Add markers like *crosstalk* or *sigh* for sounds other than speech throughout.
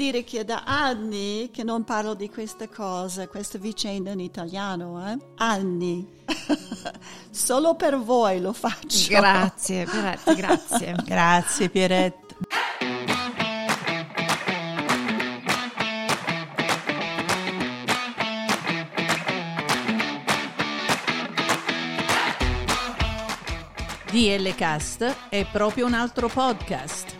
dire che è da anni che non parlo di questa cosa, questa vicenda in italiano, eh? Anni. *laughs* Solo per voi lo faccio. Grazie, Pieretta, grazie. *laughs* grazie Pieretta. DL Cast è proprio un altro podcast.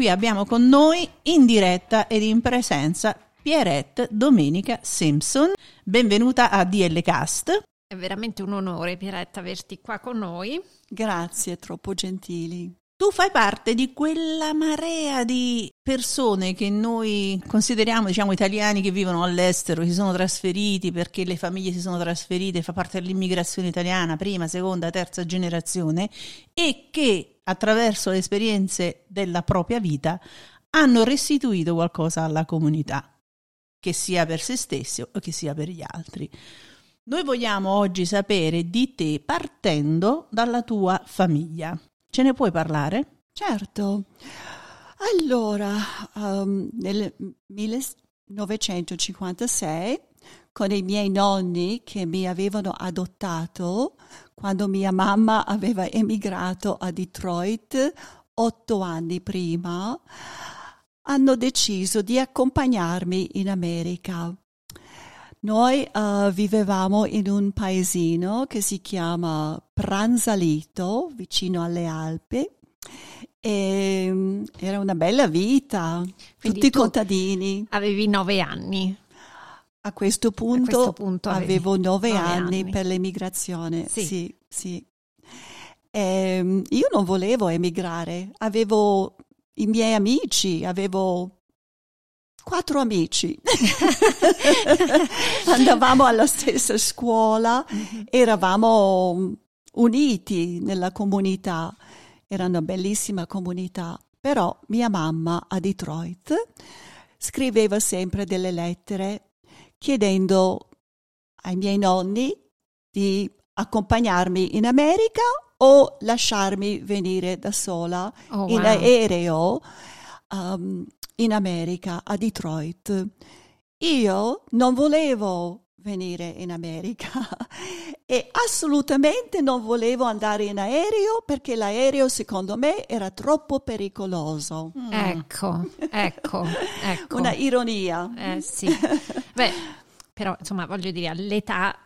Qui abbiamo con noi in diretta ed in presenza Pierette Domenica Simpson. Benvenuta a DL Cast. È veramente un onore, Pieretta, averti qua con noi. Grazie, troppo gentili. Tu fai parte di quella marea di persone che noi consideriamo, diciamo, italiani che vivono all'estero, si sono trasferiti perché le famiglie si sono trasferite, fa parte dell'immigrazione italiana, prima, seconda, terza generazione, e che attraverso le esperienze della propria vita hanno restituito qualcosa alla comunità, che sia per se stessi o che sia per gli altri. Noi vogliamo oggi sapere di te partendo dalla tua famiglia. Ce ne puoi parlare? Certo. Allora, um, nel 1956, con i miei nonni che mi avevano adottato quando mia mamma aveva emigrato a Detroit otto anni prima, hanno deciso di accompagnarmi in America. Noi uh, vivevamo in un paesino che si chiama Pranzalito, vicino alle Alpi, e um, era una bella vita, Quindi tutti contadini. Avevi nove anni. A questo punto, A questo punto avevo nove, nove anni, anni, per l'emigrazione. Sì, sì. sì. E, um, io non volevo emigrare, avevo i miei amici, avevo quattro amici. *laughs* Andavamo alla stessa scuola, mm-hmm. eravamo uniti nella comunità, era una bellissima comunità, però mia mamma a Detroit scriveva sempre delle lettere chiedendo ai miei nonni di accompagnarmi in America o lasciarmi venire da sola oh, in wow. aereo um, in America, a Detroit. Io non volevo venire in America *laughs* e assolutamente non volevo andare in aereo perché l'aereo secondo me era troppo pericoloso. Mm. Ecco, ecco, *laughs* ecco. Una ironia. Eh sì. Beh, però insomma voglio dire all'età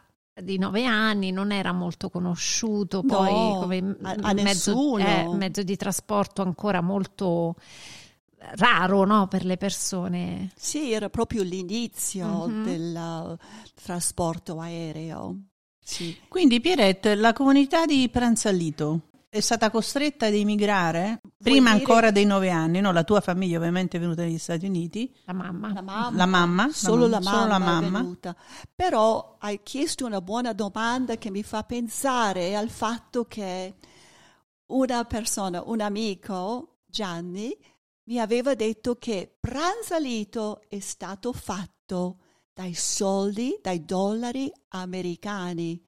di nove anni non era molto conosciuto poi no, come a, a mezzo, eh, mezzo di trasporto ancora molto raro no, per le persone. Sì, era proprio l'inizio mm-hmm. del trasporto aereo. Sì. Quindi Pierette, la comunità di Pranzalito è stata costretta ad emigrare prima dire... ancora dei nove anni, no? La tua famiglia ovviamente è venuta negli Stati Uniti. La mamma. La mamma. La mamma. Solo la, mamma, solo la mamma. È venuta. Però hai chiesto una buona domanda che mi fa pensare al fatto che una persona, un amico, Gianni, mi aveva detto che Pranzalito è stato fatto dai soldi, dai dollari americani.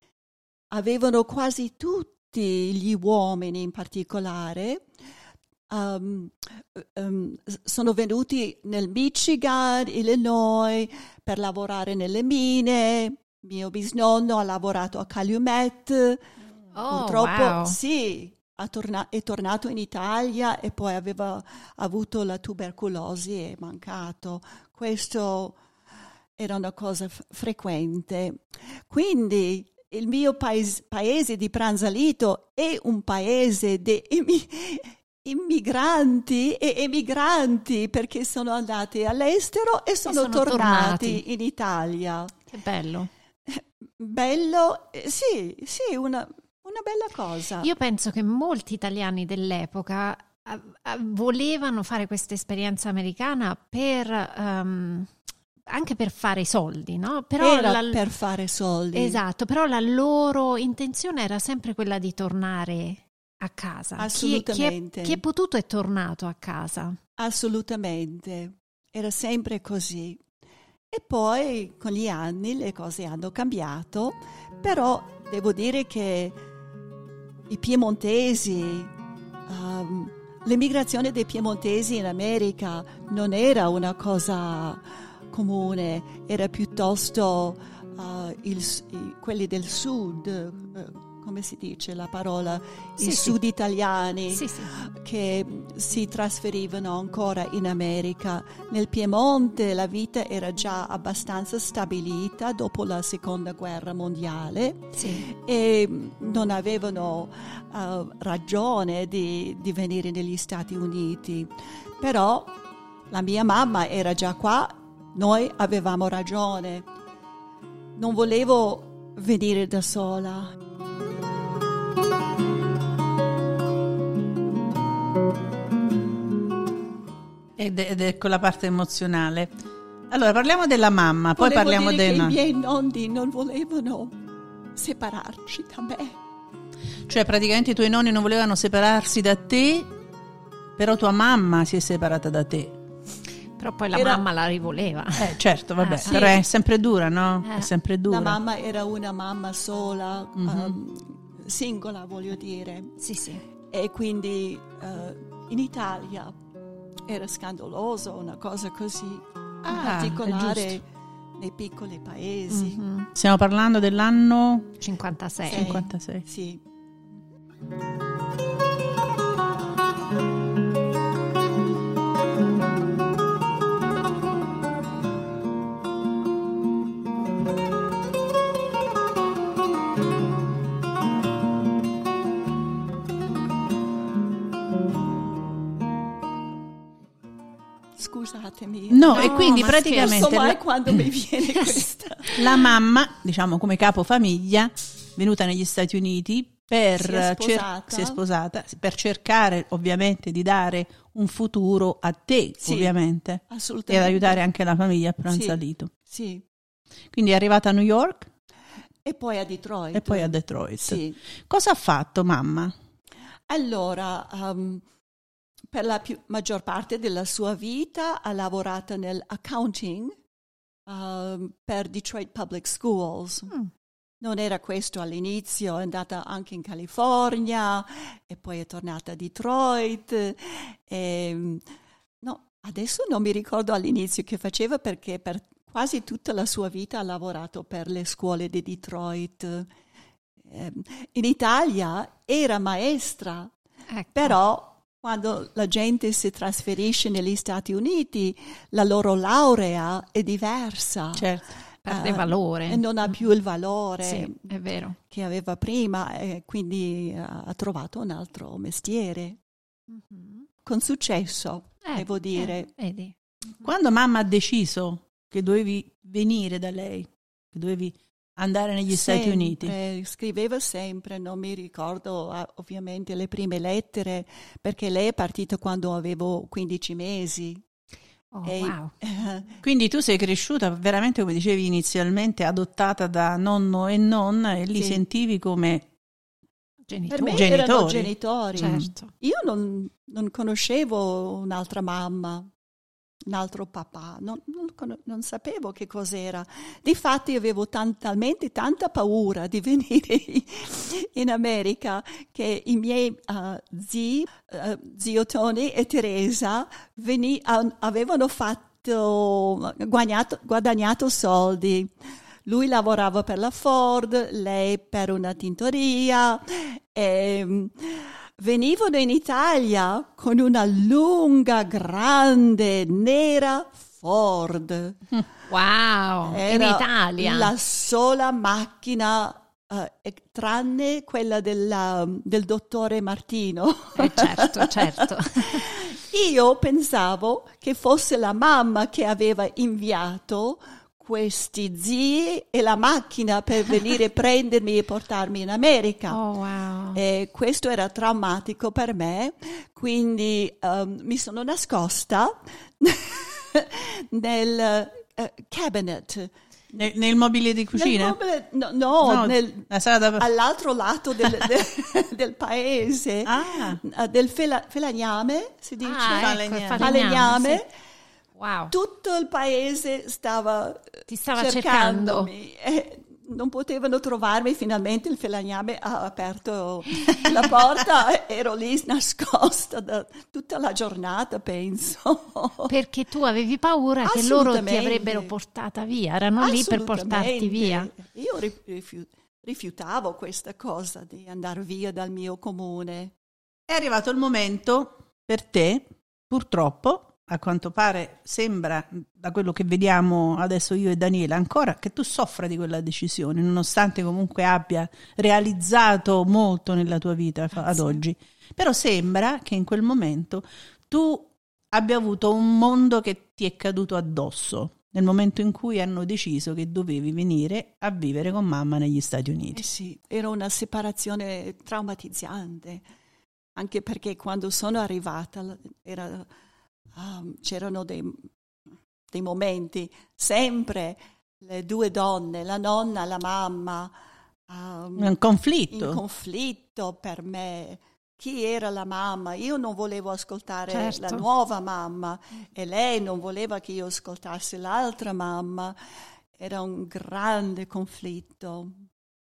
Avevano quasi tutti gli uomini in particolare. Um, um, sono venuti nel Michigan, Illinois per lavorare nelle mine. Mio bisnonno ha lavorato a Calumet. Oh, Purtroppo wow. sì, torna- è tornato in Italia e poi aveva avuto la tubercolosi e mancato. Questo era una cosa f- frequente. Quindi il mio paese, paese, di Pranzalito è un paese di *laughs* immigranti e emigranti perché sono andati all'estero e sono, sono tornati, tornati. in Italia. Che bello. Bello, eh, sì, sì, una, una bella cosa. Io penso che molti italiani dell'epoca volevano fare questa esperienza americana per ehm, anche per fare i soldi, no? Però Era la- per fare soldi. Esatto, però la loro intenzione era sempre quella di tornare a casa. Chi- Assolutamente. Chi, è, chi è potuto è tornato a casa. Assolutamente, era sempre così. E poi con gli anni le cose hanno cambiato, però devo dire che i piemontesi, ehm, l'emigrazione dei piemontesi in America non era una cosa comune, era piuttosto eh, il quelli del sud, eh, come si dice la parola, Sì, i sì. sud italiani Sì, che si trasferivano ancora in America. Nel Piemonte la vita era già abbastanza stabilita dopo la seconda guerra mondiale e non avevano eh, ragione di, di venire negli Stati Uniti. Però la mia mamma era già qua, noi avevamo ragione. Non volevo venire da sola. Ed, ed ecco la parte emozionale. Allora, parliamo della mamma, poi Volevo parliamo dire del... che i miei nonni non volevano separarci da me. Cioè, praticamente i tuoi nonni non volevano separarsi da te, però tua mamma si è separata da te. Però poi la Era- mamma la rivoleva. Eh, certo, vabbè, Ah, sì. però è sempre dura, no? Eh. È sempre dura. La mamma era una mamma sola, Mhm. ehm, singola voglio dire, Sì, sì. e quindi eh, in Italia era scandaloso una cosa così, in Ah, particolare nei piccoli paesi. Mhm. Stiamo parlando dell'anno 56. Sì. 56. Sì. Scusatemi. No, e No, quindi ma Non praticamente so mai la, quando mi viene *laughs* questa. la mamma, diciamo come capofamiglia, venuta negli Stati Uniti per Si è cer- sposata. si è sposata, per cercare ovviamente di dare un futuro a te, Sì. ovviamente, e ad aiutare anche la famiglia a Sì. Pranzalito. Sì. Quindi è arrivata a New York E poi a Detroit. e poi a Detroit. Sì. Cosa ha fatto mamma? Allora, um, per la più- maggior parte della sua vita ha lavorato nell'accounting um, per Detroit Public Schools. Mm. Non era questo all'inizio, è andata anche in California e poi è tornata a Detroit. E, no, adesso non mi ricordo all'inizio che faceva perché per quasi tutta la sua vita ha lavorato per le scuole di Detroit. Ehm, In Italia era maestra, Ecco. però quando la gente si trasferisce negli Stati Uniti la loro laurea è diversa. Certo. Perde Eh, valore. E non ha più il valore Sì, è vero. che aveva prima e quindi eh, ha trovato un altro mestiere. Mhm. Con successo, Eh, devo dire. eh, vedi. Quando mamma ha deciso che dovevi venire da lei, che dovevi andare negli Stati Uniti, Sempre, Scriveva sempre, non mi ricordo ah, ovviamente le prime lettere, perché lei è partita quando avevo 15 mesi. Oh, E- wow. *laughs* Quindi tu sei cresciuta veramente, come dicevi inizialmente, adottata da nonno e nonna e li Sì. sentivi come... per Genitori. me Genitori. erano genitori. Certo. Io non, non conoscevo un'altra mamma, un altro papà, non, non non sapevo che cos'era. Difatti avevo tan- talmente tanta paura di *laughs* venire in America che i miei eh, zii, eh, zio Tony e Teresa, veni- a- avevano fatto, guadagnato, guadagnato soldi. Lui lavorava per la Ford, lei per una tintoria. E, venivano in Italia con una lunga, grande, nera Ford. *laughs* Wow, in Era Italia. La sola macchina uh, tranne quella della, del dottore Martino. Eh certo, *laughs* certo. Io pensavo che fosse la mamma che aveva inviato questi zii e la macchina per *laughs* venire a prendermi e portarmi in America. Oh, wow. E questo era traumatico per me, quindi um, mi sono nascosta *laughs* nel uh, cabinet. Nel, nel, mobile di cucina? Mobile, no, no, no nel, da... all'altro lato del, *laughs* del, del paese, ah. del fela, felagname, si dice? Ah, ecco, falegname. falegname. Sì. Wow. Tutto il paese stava, Ti stava cercandomi. E non potevano trovarmi, finalmente il felagname ha aperto *laughs* la porta, ero lì nascosta da tutta la giornata, penso. Perché tu avevi paura che loro ti avrebbero portata via, erano lì per portarti via. Io rifiutavo questa cosa di andare via dal mio comune. È arrivato il momento per te, purtroppo, a quanto pare sembra, da quello che vediamo adesso io e Daniela, ancora che tu soffra di quella decisione, nonostante comunque abbia realizzato molto nella tua vita ad sì. oggi. Però sembra che in quel momento tu abbia avuto un mondo che ti è caduto addosso nel momento in cui hanno deciso che dovevi venire a vivere con mamma negli Stati Uniti. Eh sì, era una separazione traumatizzante, anche perché quando sono arrivata era um, c'erano dei, dei, momenti, sempre le due donne, la nonna e la mamma, um, un conflitto. In conflitto per me. Chi era la mamma? Io non volevo ascoltare certo. la nuova mamma e lei non voleva che io ascoltassi l'altra mamma. Era un grande conflitto,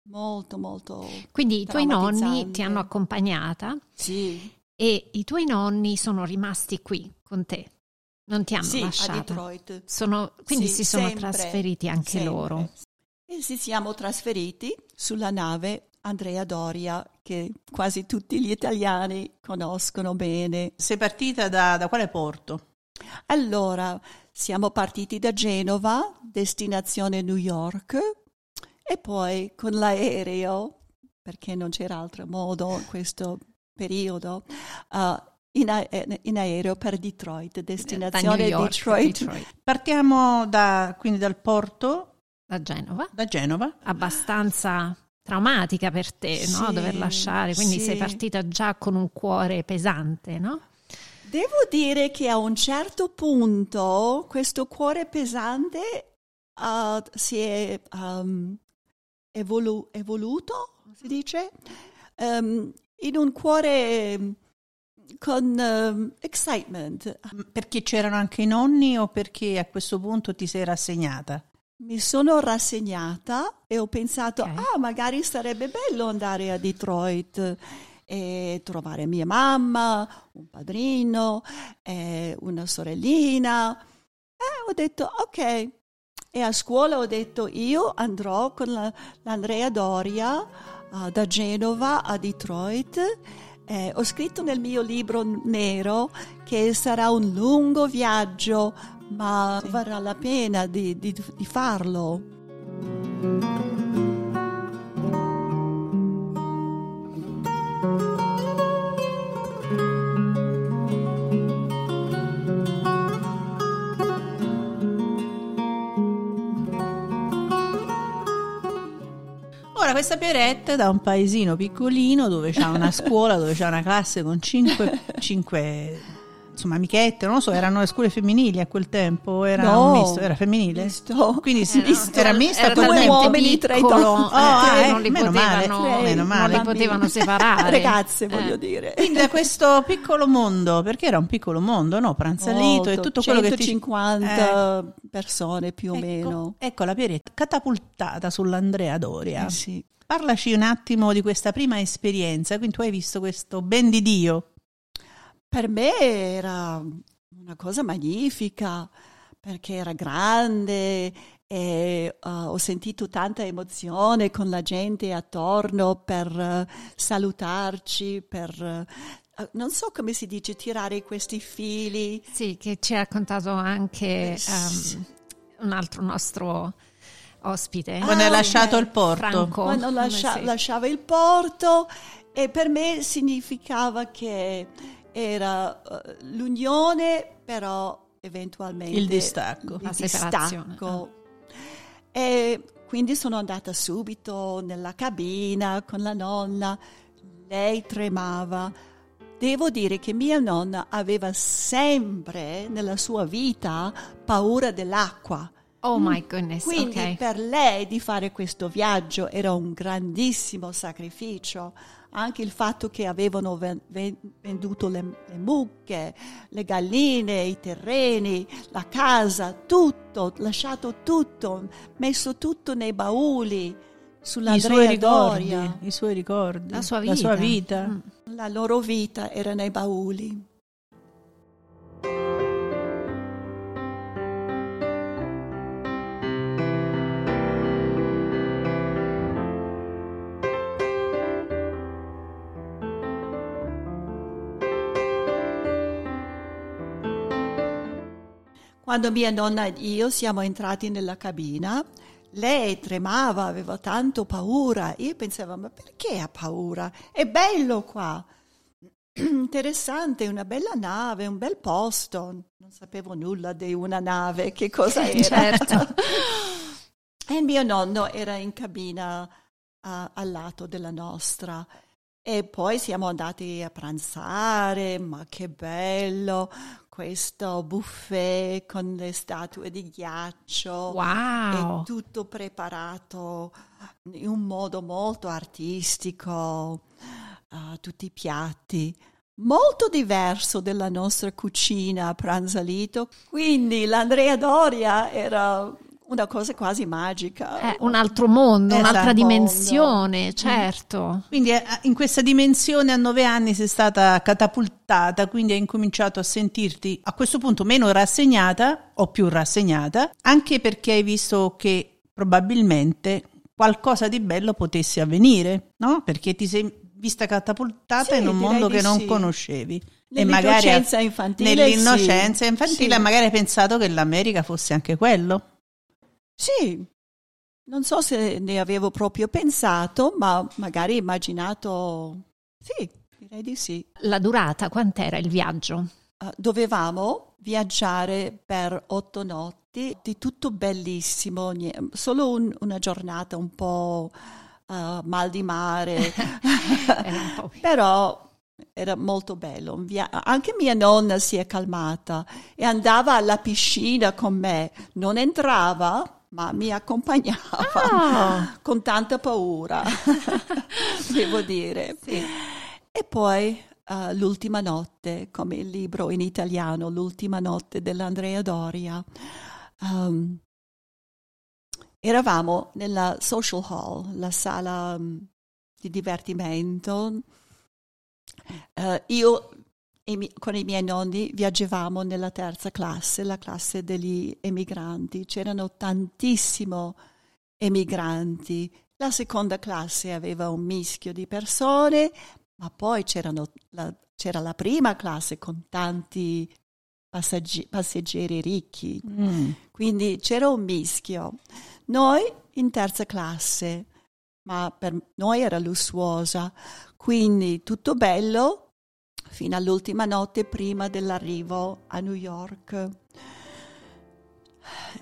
molto molto quindi i tuoi nonni ti hanno accompagnata sì e i tuoi nonni sono rimasti qui con te, non ti hanno sì, Detroit. Sono, quindi sì, si sono sempre, trasferiti anche sempre. loro. E si siamo trasferiti sulla nave Andrea Doria, che quasi tutti gli italiani conoscono bene. Sei partita da, da quale porto? Allora, siamo partiti da Genova, destinazione New York, e poi con l'aereo, perché non c'era altro modo in questo periodo, uh, in, a- in, aereo per Detroit, destinazione York, Detroit. Detroit. Partiamo da, quindi dal porto. Da Genova. Da Genova. Abbastanza traumatica per te, sì, no? Dover lasciare, quindi sì. sei partita già con un cuore pesante, no? Devo dire che a un certo punto questo cuore pesante uh, si è um, evolu- evoluto, si dice, um, in un cuore con uh, excitement. Perché c'erano anche i nonni o perché a questo punto ti sei rassegnata? Mi sono rassegnata e ho pensato, okay. ah, magari sarebbe bello andare a Detroit e trovare mia mamma, un padrino, una sorellina. E ho detto, ok. E a scuola ho detto, io andrò con la, l'Andrea Doria uh, da Genova a Detroit eh, ho scritto nel mio libro nero che sarà un lungo viaggio, ma sì. varrà la pena di, di, di farlo. Ora questa Pierrette da un paesino piccolino dove c'è una scuola, dove c'è una classe con cinque, cinque insomma amichette, non lo so, erano le scuole femminili a quel tempo, era no, misto, era femminile? Misto. Quindi si, era, misto, era misto era due uomini, tre donne. Oh, ah, eh, non li meno potevano, male, meno male. Non li potevano separare. Ragazze, voglio eh. dire. Quindi da questo piccolo mondo, perché era un piccolo mondo, no? Pranzalito Molto, e tutto quello che ti... 150 eh. persone più o ecco, meno. Ecco la Pierrette catapultata sull'Andrea Doria. Eh sì. Parlaci un attimo di questa prima esperienza, quindi tu hai visto questo ben di Dio. Per me era una cosa magnifica perché era grande e uh, ho sentito tanta emozione con la gente attorno per uh, salutarci, per uh, non so come si dice tirare questi fili. Sì, che ci ha raccontato anche um, un altro nostro ospite. Quando hai Ah, lasciato il porto. Franco. Quando lascia- lasciava il porto e per me significava che era eh, l'unione, però eventualmente Il distacco. il La separazione, distacco. E quindi sono andata subito nella cabina con la nonna, lei tremava. Devo dire che mia nonna aveva sempre nella sua vita paura dell'acqua. Oh my goodness, Quindi ok. per lei di fare questo viaggio era un grandissimo sacrificio. Anche il fatto che avevano ven- ven- venduto le, le mucche, le galline, i terreni, la casa, tutto, lasciato tutto, messo tutto nei bauli I sull'Andrea suoi ricordi, Doria. i suoi ricordi, La sua vita. La sua vita. Mm. La loro vita era nei bauli. Quando mia nonna e io siamo entrati nella cabina, lei tremava, aveva tanto paura. Io pensavo, ma perché ha paura? È bello qua. *clears throat* Interessante, una bella nave, un bel posto. Non sapevo nulla di una nave, che cosa *laughs* era. Certo. *laughs* E mio nonno era in cabina ah, al lato della nostra. E poi siamo andati a pranzare, ma che bello, questo buffet con le statue di ghiaccio. Wow. È tutto preparato in un modo molto artistico, ah, tutti i piatti. Molto diverso dalla nostra cucina a Pranzalito. Quindi l'Andrea Doria era una cosa quasi magica. È un altro mondo, Esatto. un'altra Mondo. dimensione, certo. Quindi eh, in questa dimensione a nove anni sei stata catapultata, quindi hai incominciato a sentirti a questo punto meno rassegnata o più rassegnata, anche perché hai visto che probabilmente qualcosa di bello potesse avvenire, no? Perché ti sei vista catapultata Sì, in un mondo che non sì. conoscevi. Nell'innocenza infantile, nell'innocenza sì. infantile Sì. magari hai pensato che l'America fosse anche quello. Sì, non so se ne avevo proprio pensato, ma magari immaginato. Sì, direi di sì. La durata, quant'era il viaggio? Eh, dovevamo viaggiare per otto notti, di tutto bellissimo, solo un- una giornata un po' eh, mal di mare, *laughs* po'- *laughs* però era molto bello. Via- Anche mia nonna si è calmata e andava alla piscina con me, non entrava, ma mi accompagnava Ah. con tanta paura, *laughs* devo dire. E poi eh, l'ultima notte, come il libro in italiano, l'ultima notte dell'Andrea Doria. ehm, eravamo nella social hall, la sala mm, di divertimento. Eh, io e mi- con i miei nonni viaggiavamo nella terza classe, la classe degli emigranti. C'erano tantissimo emigranti. La seconda classe aveva un mischio di persone, ma poi c'erano la- c'era la prima classe con tanti passaggi- passeggeri ricchi. Quindi c'era un mischio. Noi in terza classe, ma per noi era lussuosa, quindi tutto bello fino all'ultima notte prima dell'arrivo a New York.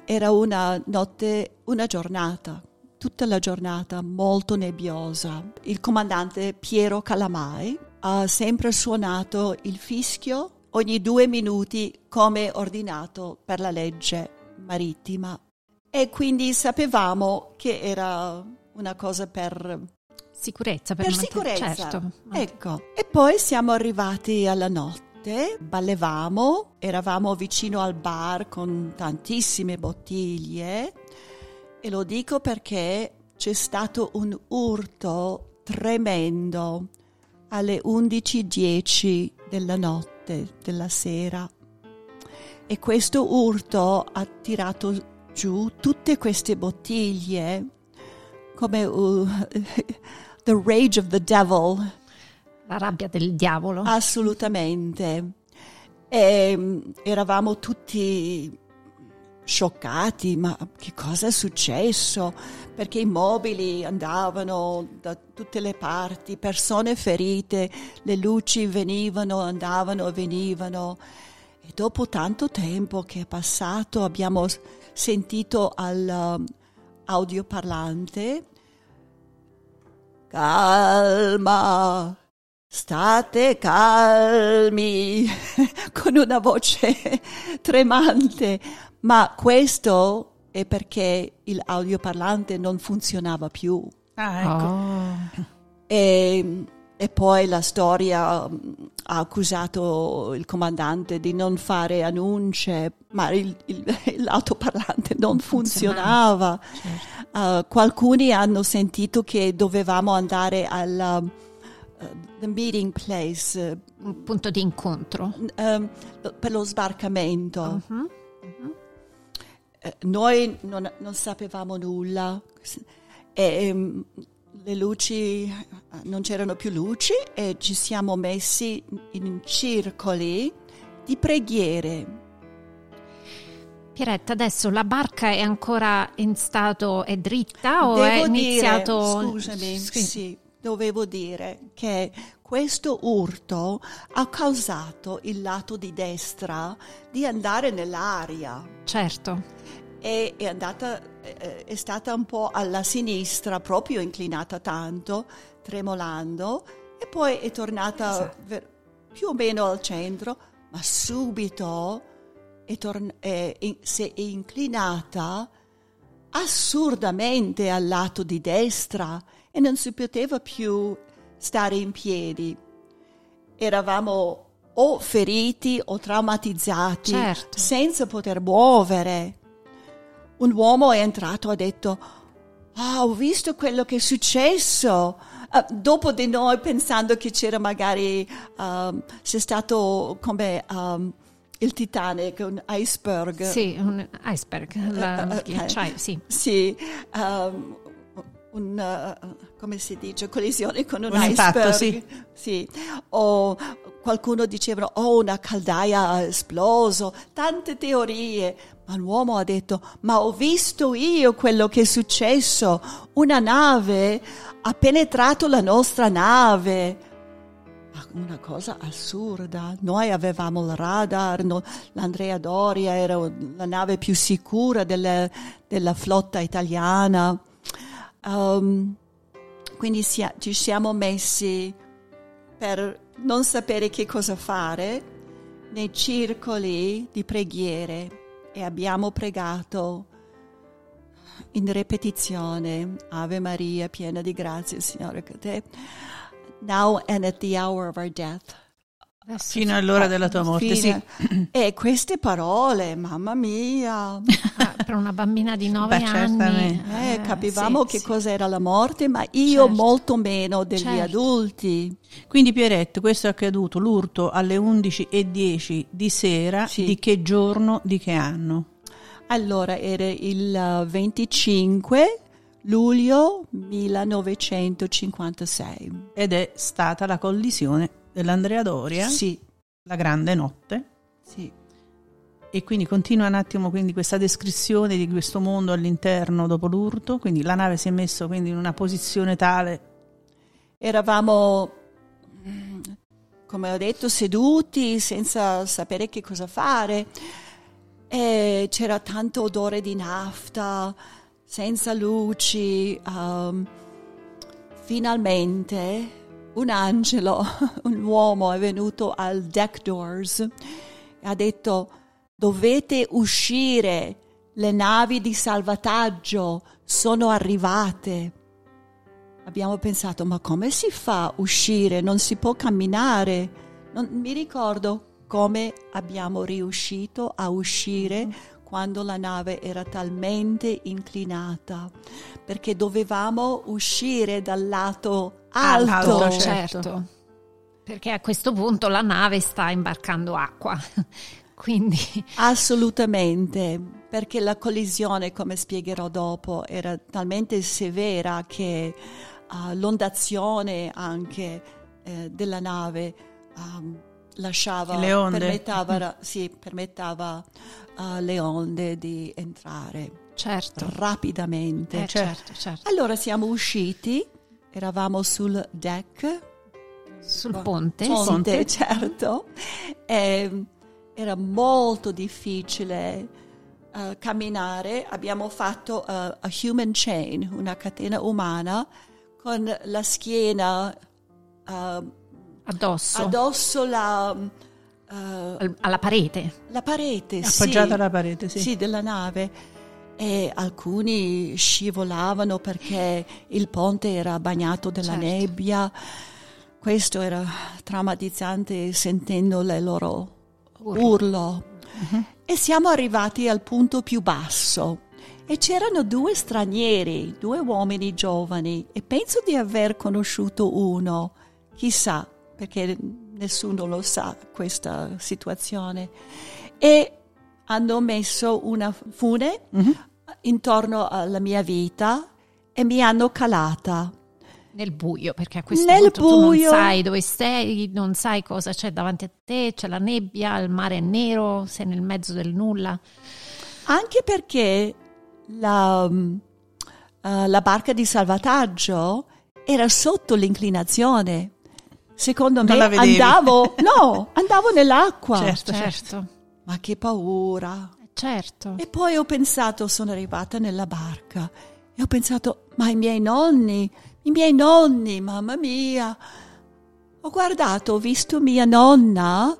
Era una notte, una giornata, tutta la giornata molto nebbiosa. Il comandante Piero Calamai ha sempre suonato il fischio ogni due minuti come ordinato per la legge marittima e quindi sapevamo che era una cosa per Sicurezza, per, per sicurezza. Certo. Ecco. E poi siamo arrivati alla notte, ballevamo, eravamo vicino al bar con tantissime bottiglie e lo dico perché c'è stato un urto tremendo alle 11.10 della notte, della sera. E questo urto ha tirato giù tutte queste bottiglie come uh, *laughs* the rage of the devil, La rabbia del diavolo. Assolutamente. E, mm, eravamo tutti scioccati, ma che cosa è successo? Perché i mobili andavano da tutte le parti, persone ferite, le luci venivano, andavano e venivano. E dopo tanto tempo che è passato abbiamo sentito all'audioparlante um, calma, state calmi, *laughs* con una voce *laughs* tremante, ma questo è perché l'audioparlante non funzionava più. Ah, ecco. Oh. E, e, poi la storia mm, ha accusato il comandante di non fare annunce, ma il, il, *laughs* l'autoparlante non funzionava. Certo. Uh, qualcuno hanno sentito che dovevamo andare al uh, meeting place. Un punto di incontro. Uh, per lo sbarcamento. Uh-huh. Eh, noi non, non, sapevamo nulla e um, le luci, non c'erano più luci e ci siamo messi in circoli di preghiere. Pieretta, adesso la barca è ancora in stato, è dritta o Devo è iniziato... Dire, scusami, sì. sì, dovevo dire che questo urto ha causato il lato di destra di andare nell'aria. Certo e è, andata, è stata un po' alla sinistra, proprio inclinata tanto, tremolando, e poi è tornata ver- più o meno al centro, ma subito è torn- è, è, si è inclinata assurdamente al lato di destra e non si poteva più stare in piedi. Eravamo o feriti o traumatizzati certo. senza poter muovere un uomo è entrato e ha detto, ah, ho visto quello che è successo. Uh, dopo di noi pensando che c'era magari, um, c'è stato come um, il Titanic, un iceberg. Sì, un iceberg, la, uh, okay. sì. Sì, um, un, uh, come si dice, collisione con un, un iceberg. Impatto, sì. sì. O qualcuno diceva, oh, una caldaia ha esploso, tante teorie. Ma l'uomo ha detto, ma ho visto io quello che è successo. Una nave ha penetrato la nostra nave. Una cosa assurda. Noi avevamo il radar, no, l'Andrea Doria era la nave più sicura delle, della flotta italiana. Um, quindi sia, ci siamo messi per non sapere che cosa fare nei circoli di preghiere e abbiamo pregato in ripetizione Ave Maria piena di grazia Signore con te now and at the hour of our death Fino all'ora della tua morte, Fine. sì. E queste parole, mamma mia. Ah, per una bambina di nove Beh, anni. Eh, eh, capivamo sì, che sì. cos'era la morte, ma io certo. molto meno degli certo. adulti. Quindi Pierette, questo è accaduto, l'urto alle 11.10 di sera, sì. di che giorno, di che anno? Allora, era il 25 luglio 1956. Ed è stata la collisione dell'Andrea Doria, sì. La grande notte. Sì. E quindi continua un attimo quindi questa descrizione di questo mondo all'interno dopo l'urto, quindi la nave si è messa quindi in una posizione tale. Eravamo, come ho detto, seduti senza sapere che cosa fare. E c'era tanto odore di nafta, senza luci. Um, finalmente un angelo, *laughs* un uomo è venuto al deck doors e ha detto dovete uscire, le navi di salvataggio sono arrivate. Abbiamo pensato ma come si fa a uscire? Non si può camminare. Non, mi ricordo come abbiamo riuscito a uscire quando la nave era talmente inclinata, perché dovevamo uscire dal lato alto. alto certo. certo. Perché a questo punto la nave sta imbarcando acqua. *laughs* Quindi assolutamente, perché la collisione, come spiegherò dopo, era talmente severa che uh, l'ondazione anche uh, della nave um, lasciava, Le onde. permetteva, *laughs* sì, permetteva alle onde di entrare Certo. rapidamente. Eh, certo, certo. Allora siamo usciti, eravamo sul deck, Sul ponte. ponte, Ponte. *laughs* certo, e era molto difficile eh, camminare. Abbiamo fatto eh, a human chain, una catena umana, con la schiena eh, Addosso. addosso la, Al- alla parete. la parete, sì. Appoggiata alla parete, sì. Sì, della nave. E alcuni scivolavano perché il ponte era bagnato dalla Certo. nebbia. Questo era traumatizzante sentendo le loro Urlo. urlo. E siamo arrivati al punto più basso. E c'erano due stranieri, due uomini giovani, e penso di aver conosciuto uno, chissà, perché nessuno lo sa questa situazione. E hanno messo una fune Mhm. Intorno alla mia vita e mi hanno calata. Nel buio, perché a questo Nel punto tu non buio. sai dove sei, non sai cosa c'è davanti a te, c'è la nebbia, il mare è nero, sei nel mezzo del nulla. Anche perché la, eh, la barca di salvataggio era sotto l'inclinazione. Secondo Non me andavo, *laughs* no, andavo nell'acqua. Certo. Certo, Ma che paura. Certo. E poi ho pensato, sono arrivata nella barca e ho pensato, ma i miei nonni, i miei nonni, mamma mia. Ho guardato, ho visto mia nonna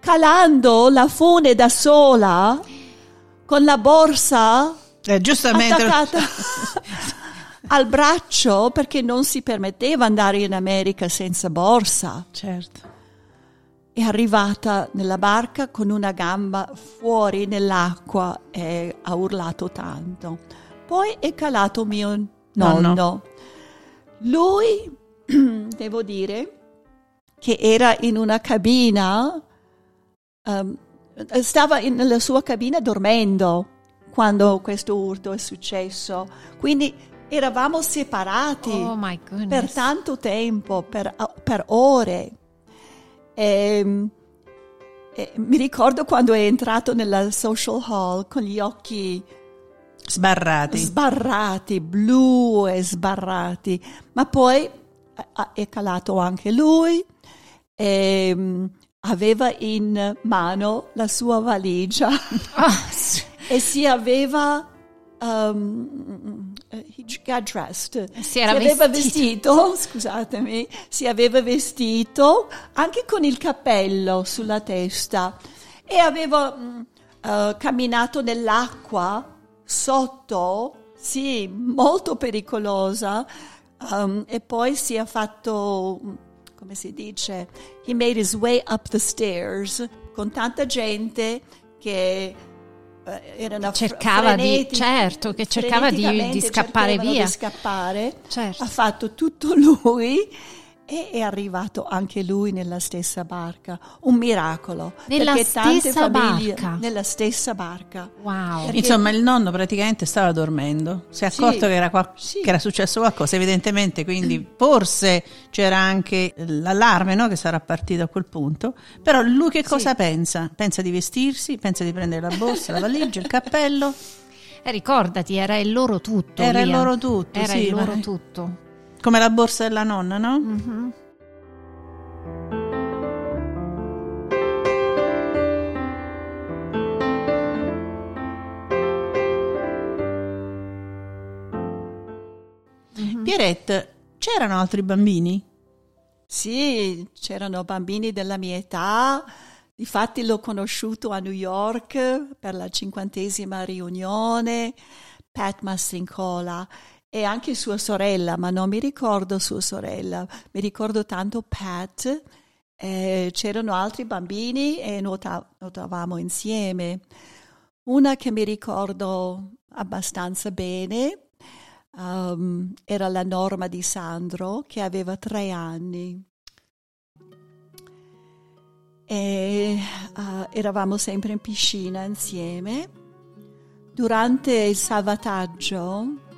calando la fune da sola con la borsa Eh, giustamente. attaccata *laughs* al braccio perché non si permetteva andare in America senza borsa. Certo. È arrivata nella barca con una gamba fuori nell'acqua e ha urlato tanto. Poi è calato mio nonno. Nonno. Lui, *clears throat* devo dire, che era in una cabina, ehm, stava in- nella sua cabina dormendo quando questo urto è successo. Quindi eravamo separati Oh per tanto tempo, per, per ore. E, e mi ricordo quando è entrato nella social hall con gli occhi Sbarrati. sbarrati, blu e sbarrati, ma poi eh, è calato anche lui e mm, aveva in mano la sua valigia Ah, sì. *laughs* e si aveva um, he got dressed. Si era aveva vestito. scusatemi, si aveva vestito anche con il cappello sulla testa e aveva eh, camminato nell'acqua sotto, sì, molto pericolosa, um, e poi si è fatto, mm, come si dice, he made his way up the stairs con tanta gente che eh, erano Cercava di- certo, che cercava di- di scappare via. di scappare. Certo. Ha fatto tutto lui e è arrivato anche lui nella stessa barca. Un miracolo. Nella perché tante stessa famiglie- barca? Nella stessa barca. Wow. Perché- Insomma, il nonno praticamente stava dormendo. Si è accorto Sì, che, era qual- sì. che era successo qualcosa, evidentemente, quindi forse c'era anche l'allarme no, che sarà partito a quel punto. Però lui che cosa pensa? Pensa di vestirsi, pensa di prendere la borsa, la valigia, il cappello. Eh, ricordati, era il loro tutto. Era il Lia. loro tutto, Era sì, il loro ma- tutto. Come la borsa della nonna, no? Mhm. Pierette, c'erano altri bambini? Sì, c'erano bambini della mia età. Difatti l'ho conosciuto a New York per la cinquantesima riunione, Pat Massincola e anche sua sorella, ma non mi ricordo sua sorella, mi ricordo tanto Pat. Eh, c'erano altri bambini e nuota- nuotavamo insieme. Una che mi ricordo abbastanza bene um, era la Norma di Sandro che aveva tre anni. E uh, eravamo sempre in piscina insieme. Durante il salvataggio,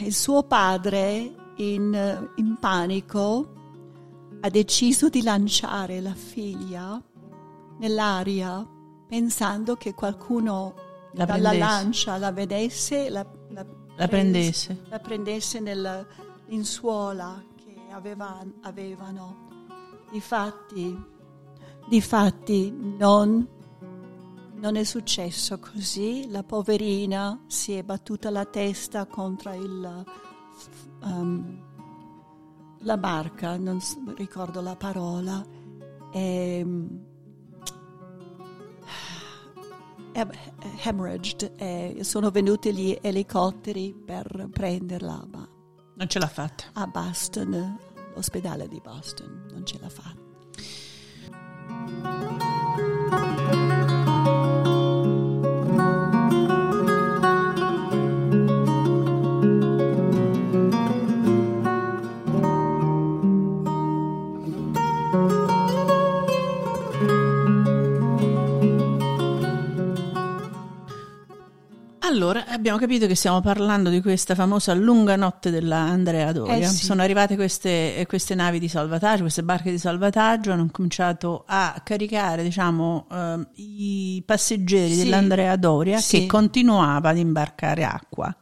il suo padre, in, in panico, ha deciso di lanciare la figlia nell'aria pensando che qualcuno La dalla prendesse. lancia la vedesse, la, la, La prendesse. la prendesse nella linsuola che aveva- avevano. Difatti, difatti non, non è successo così. La poverina si è battuta la testa contro il, um, la barca, non ricordo la parola, e, e- hemorrhaged e sono venuti gli elicotteri per prenderla ma Non ce l'ha fatta. a Boston, l'ospedale di Boston, non ce l'ha fatta. Allora, abbiamo capito che stiamo parlando di questa famosa lunga notte della Andrea Doria. Eh sì. Sono arrivate queste, eh, queste navi di salvataggio, queste barche di salvataggio, hanno cominciato a caricare, diciamo, ehm, i passeggeri Sì. dell'Andrea Doria Sì. che continuava ad imbarcare acqua.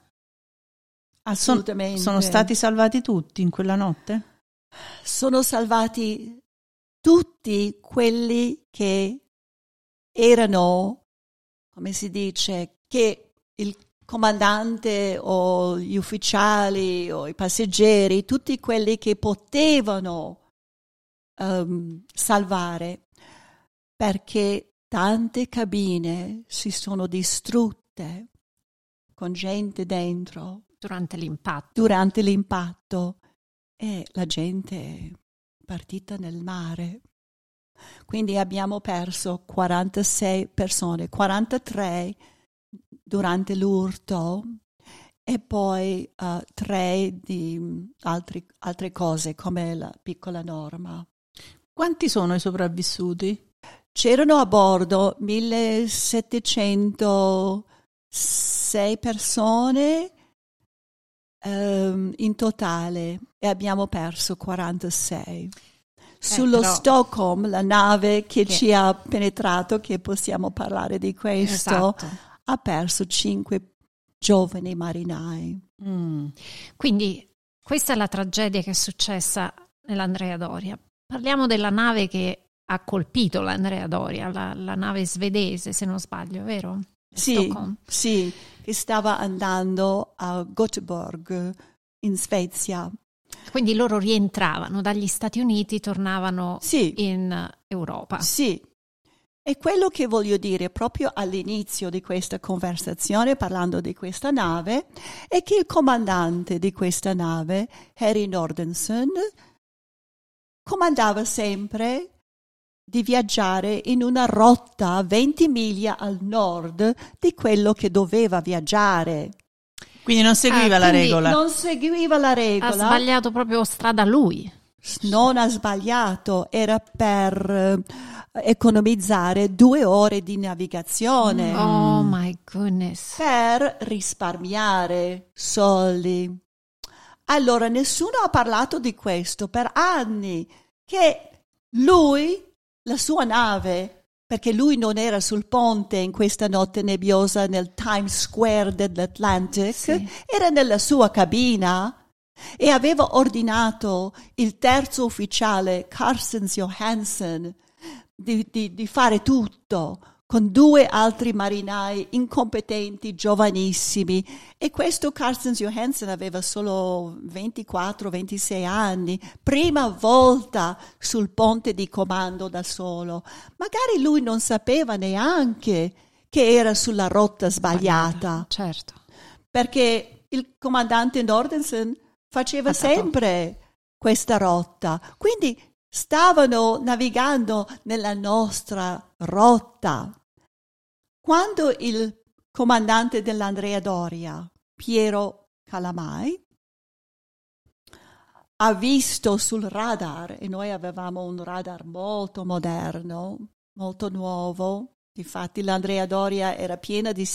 Assolutamente. sono stati salvati tutti in quella notte? sono salvati tutti quelli che erano, come si dice, che il comandante o gli ufficiali o i passeggeri, tutti quelli che potevano ehm, salvare, perché tante cabine si sono distrutte con gente dentro durante l'impatto. durante l'impatto e la gente è partita nel mare. Quindi abbiamo perso 46 persone, 43 durante l'urto e poi eh, tre di mm, altri- altre cose come la piccola norma. Quanti sono i sopravvissuti? C'erano a bordo 1706 persone ehm, in totale e abbiamo perso 46. Sullo però- Stockholm, la nave che, Che- ci ha penetrato, che possiamo parlare di questo, Esatto. Ha perso cinque giovani marinai. Mm. Quindi questa è la tragedia che è successa nell'Andrea Doria. Parliamo della nave che ha colpito l'Andrea Doria, la, la nave svedese, se non sbaglio, vero? Sì, sì, che stava andando a Göteborg in Svezia. Quindi loro rientravano dagli Stati Uniti, tornavano Sì, in Europa. Sì, e quello che voglio dire proprio all'inizio di questa conversazione, parlando di questa nave, è che il comandante di questa nave, Harry Nordenson, comandava sempre di viaggiare in una rotta 20 miglia al nord di quello che doveva viaggiare. Quindi non seguiva Ah, la regola. Non seguiva la Ha regola. sbagliato proprio strada lui. Non ha sbagliato, era per eh, economizzare due ore di navigazione Oh my goodness. per risparmiare soldi. Allora, nessuno ha parlato di questo per anni, che lui, la sua nave, perché lui non era sul ponte in questa notte nebbiosa nel Times Square dell'Atlantic, Sì. era nella sua cabina e aveva ordinato il terzo ufficiale, Carstens Johansen, di, di- di fare tutto con due altri marinai incompetenti, giovanissimi. E questo Carstens Johansen aveva solo 24-26 anni, prima volta sul ponte di comando da solo. Magari lui non sapeva neanche che era sulla rotta sbagliata Certo. perché il comandante Nordensen faceva Ha dato- sempre questa rotta. Quindi stavano navigando nella nostra rotta. Quando il comandante dell'Andrea Doria, Piero Calamai, ha visto sul radar, e noi avevamo un radar molto moderno, molto nuovo, infatti l'Andrea Doria era piena di,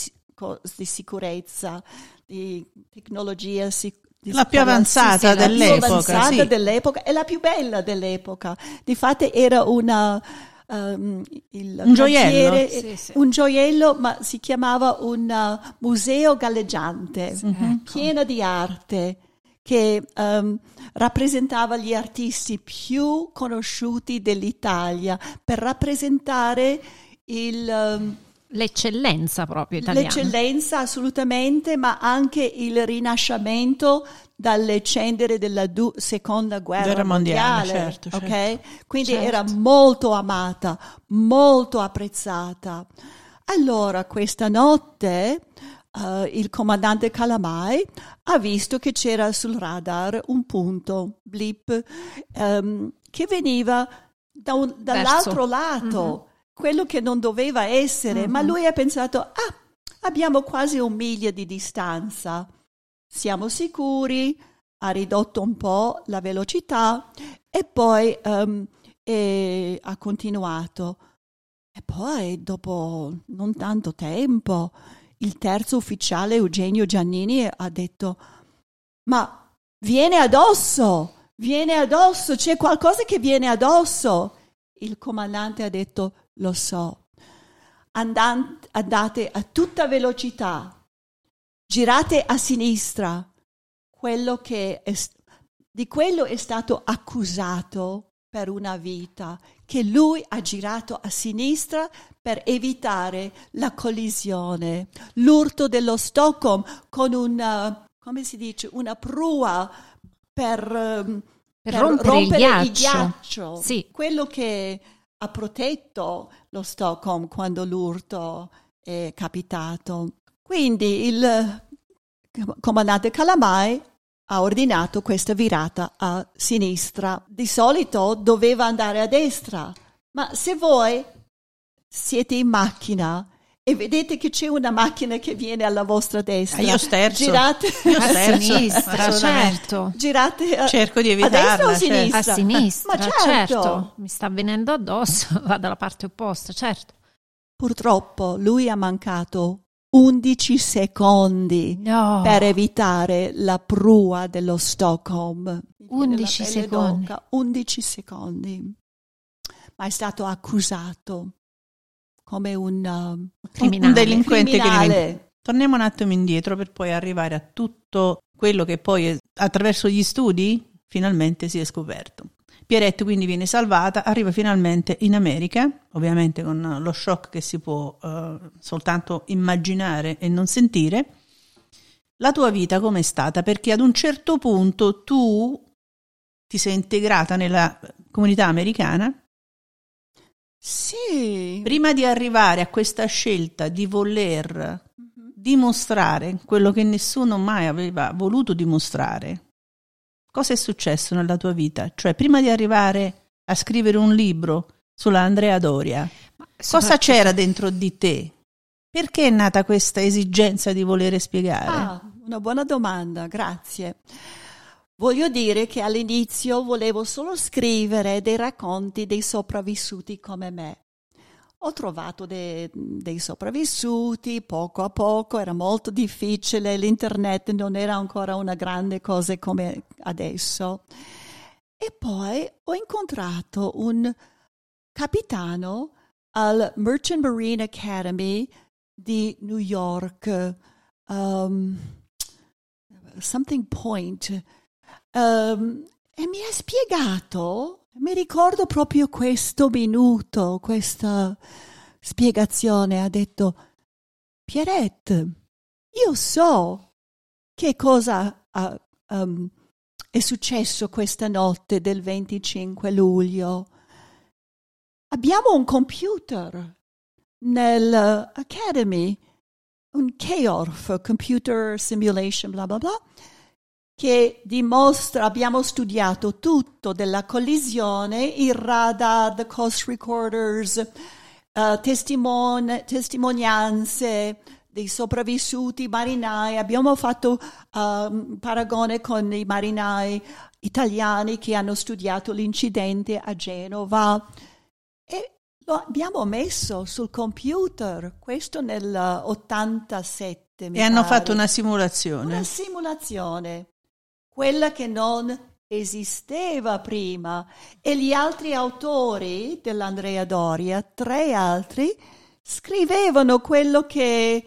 di sicurezza, di tecnologia sic- la più avanzata sì, dell'epoca. La più avanzata sì. dell'epoca e la più bella dell'epoca. Difatti era una... Um, un gioiello, sì, sì. un gioiello, ma si chiamava un uh, museo galleggiante, mm-hmm. pieno di arte, che um, rappresentava gli artisti più conosciuti dell'Italia per rappresentare il... Um, L'eccellenza proprio italiana. L'eccellenza assolutamente, ma anche il rinascimento dalle ceneri della du- seconda guerra, guerra mondiale. mondiale certo, certo. Okay? Quindi certo. era molto amata, molto apprezzata. Allora, questa notte uh, il comandante Calamai ha visto che c'era sul radar un punto, blip, um, che veniva da un, dall'altro Verso. lato. Mm-hmm quello che non doveva essere, mm-hmm. ma lui ha pensato, ah, abbiamo quasi un miglio di distanza, siamo sicuri, ha ridotto un po' la velocità e poi um, e ha continuato. E poi, dopo non tanto tempo, il terzo ufficiale Eugenio Giannini ha detto, ma viene addosso, viene addosso, c'è qualcosa che viene addosso. Il comandante ha detto, lo so. Andant- andate a tutta velocità, girate a sinistra. Quello che è, di quello è stato accusato per una vita, che lui ha girato a sinistra per evitare la collisione, l'urto dello Stockholm con una, come si dice, una prua per, per, per rompere, rompere, il ghiaccio. Il ghiaccio. Sì. Quello che ha protetto lo Stockholm quando l'urto è capitato. Quindi il comandante Calamai ha ordinato questa virata a sinistra. Di solito doveva andare a destra, ma se voi siete in macchina e vedete che c'è una macchina che viene alla vostra destra. io sterzo. Girate io a sinistra, certo. Girate a, Cerco di evitarla. A destra o a certo. sinistra? A sinistra, Ma certo. certo. Mi sta venendo addosso, *laughs* va dalla parte opposta, certo. Purtroppo lui ha mancato 11 secondi no. per evitare la prua dello Stockholm. 11 secondi. D'oca. 11 secondi. Ma è stato accusato come un, uh, un delinquente criminale. Torniamo un attimo indietro per poi arrivare a tutto quello che poi attraverso gli studi finalmente si è scoperto. Pierrette quindi viene salvata, arriva finalmente in America, ovviamente con lo shock che si può uh, soltanto immaginare e non sentire. La tua vita com'è stata? Perché ad un certo punto tu ti sei integrata nella comunità americana sì. Prima di arrivare a questa scelta di voler uh-huh. dimostrare quello che nessuno mai aveva voluto dimostrare, cosa è successo nella tua vita? Cioè, prima di arrivare a scrivere un libro sulla Andrea Doria, cosa c'era dentro di te? Perché è nata questa esigenza di volere spiegare? Ah, una buona domanda, grazie. Voglio dire che all'inizio volevo solo scrivere dei racconti dei sopravvissuti come me. Ho trovato de, dei sopravvissuti poco a poco, era molto difficile, l'internet non era ancora una grande cosa come adesso. E poi ho incontrato un capitano al Merchant Marine Academy di New York, um, something point Um, e mi ha spiegato, mi ricordo proprio questo minuto, questa spiegazione, ha detto, Pierrette, io so che cosa uh, um, è successo questa notte del 25 luglio. Abbiamo un computer nell'Academy, un KORF, Computer Simulation, bla bla bla, che dimostra, abbiamo studiato tutto della collisione, il radar, the coast recorders, uh, testimon- testimonianze dei sopravvissuti marinai, abbiamo fatto um, paragone con i marinai italiani che hanno studiato l'incidente a Genova e lo abbiamo messo sul computer, questo nel 87. E hanno fatto una simulazione. Una simulazione quella che non esisteva prima. E gli altri autori dell'Andrea Doria, tre altri, scrivevano quello che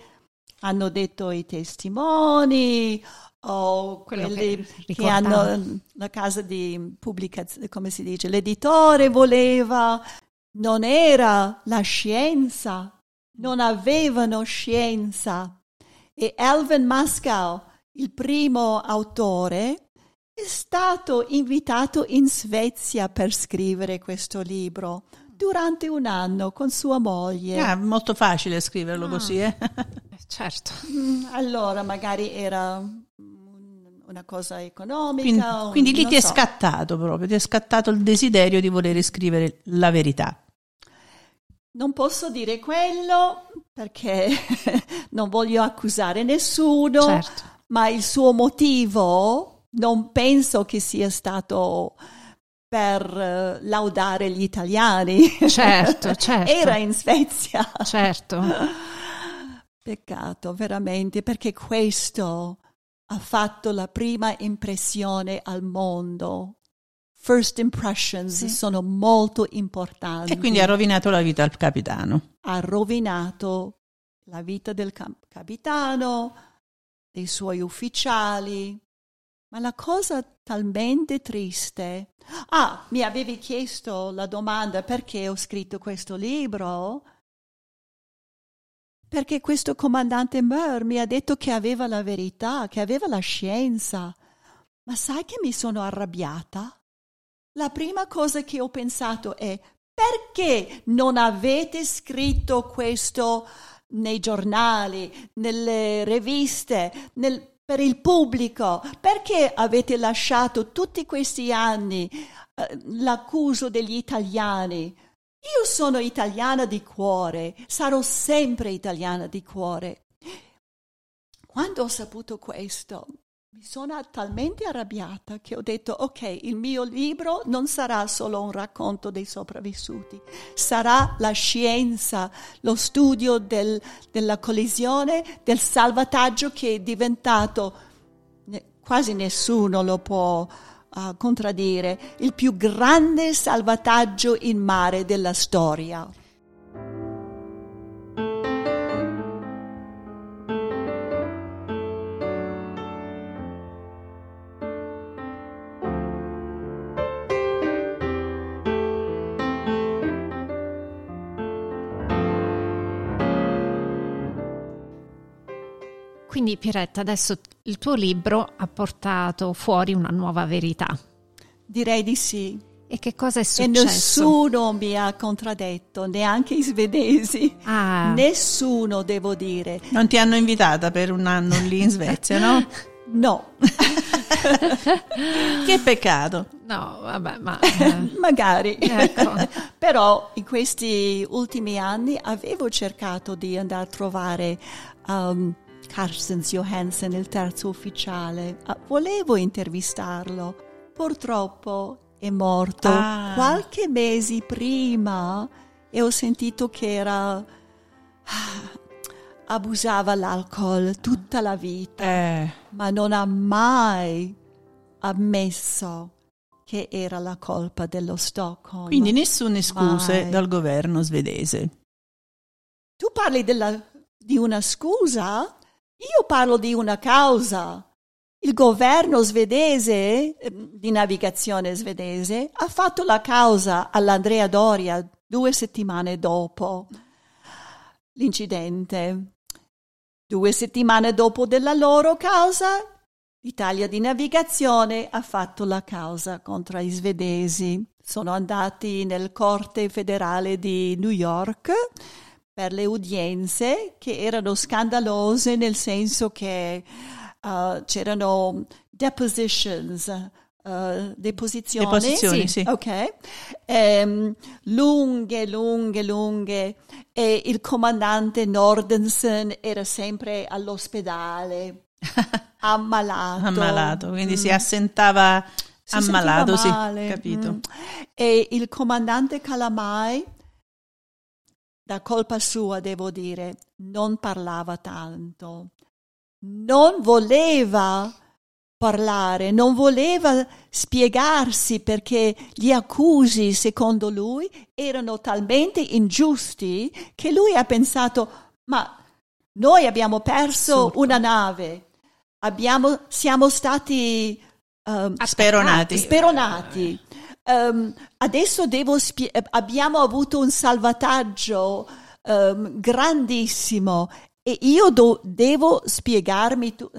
hanno detto i testimoni o Quello quelli che che, hanno la casa di pubblicazione, come si dice, l'editore voleva, non era la scienza, non avevano scienza. E Alvin Mascow, il primo autore, è stato invitato in Svezia per scrivere questo libro durante un anno con sua moglie. Ah, molto facile scriverlo Ah. così, eh? Certo. Mm, Allora, magari era una cosa economica. Quindi, un- quindi lì ti è so. scattato proprio, ti è scattato il desiderio di voler scrivere la verità. Non posso dire quello perché *laughs* non voglio accusare nessuno, Certo. Ma il suo motivo non penso che sia stato per eh, laudare gli italiani. Certo, *laughs* certo. Era in Svezia. Certo. Peccato, veramente, perché questo ha fatto la prima impressione al mondo. First impressions Sì. sono molto importanti. E quindi ha rovinato la vita al capitano. ha rovinato la vita del cap- capitano, dei suoi ufficiali. Ma la cosa talmente triste. Ah, mi avevi chiesto la domanda perché ho scritto questo libro? Perché questo comandante Mur mi ha detto che aveva la verità, che aveva la scienza. Ma sai che mi sono arrabbiata? La prima cosa che ho pensato è perché non avete scritto questo nei giornali, nelle riviste, nel- per il pubblico? Perché avete lasciato tutti questi anni eh, l'accuso degli italiani? Io sono italiana di cuore, sarò sempre italiana di cuore. Quando ho saputo questo, mi sono talmente arrabbiata che ho detto, ok, il mio libro non sarà solo un racconto dei sopravvissuti, sarà la scienza, lo studio del- della collisione, del salvataggio che è diventato, quasi nessuno lo può ah, contraddire, il più grande salvataggio in mare della storia. Quindi Pieretta, adesso il tuo libro ha portato fuori una nuova verità. Direi di sì. E che cosa è E successo? nessuno mi ha contraddetto, neanche i svedesi. Ah, Nessuno, devo dire. Non ti hanno invitata per un anno lì in Svezia, no? *laughs* No, *laughs* che peccato. no, vabbè, ma... *laughs* eh, magari. Ecco. Però in questi ultimi anni avevo cercato di andare a trovare um, Carstens Johansen, il terzo ufficiale. Ah, volevo intervistarlo. Purtroppo è morto Ah. qualche mese prima e ho sentito che era... abusava l'alcol tutta la vita Eh, ma non ha mai ammesso che era la colpa dello Stockholm. quindi nessune scuse Mai. dal governo svedese. tu parli della- di una scusa? Io parlo di una causa. Il governo svedese, eh, di navigazione svedese, ha fatto la causa all'Andrea Doria due settimane dopo l'incidente. Due settimane dopo della loro causa, l'Italia di navigazione ha fatto la causa contro i svedesi. Sono andati nel Corte federale di New York per le udienze che erano scandalose nel senso che uh, c'erano depositions, uh, deposizioni, Deposizioni, Sì. sì. ok, Ehm, lunghe, lunghe, lunghe e il comandante Nordensen era sempre all'ospedale, *laughs* ammalato. Ammalato, quindi Mm. si assentava Si ammalato, sì, capito. Mm. E il comandante Calamai, da colpa sua devo dire, non parlava tanto, non voleva parlare, non voleva spiegarsi perché gli accusi, secondo lui, erano talmente ingiusti che lui ha pensato, ma noi abbiamo perso Assurdo. una nave, abbiamo, siamo stati um, Speronati. speronati. Um, adesso devo spie- abbiamo avuto un salvataggio um, grandissimo e io do- devo spiegarmi. Tu-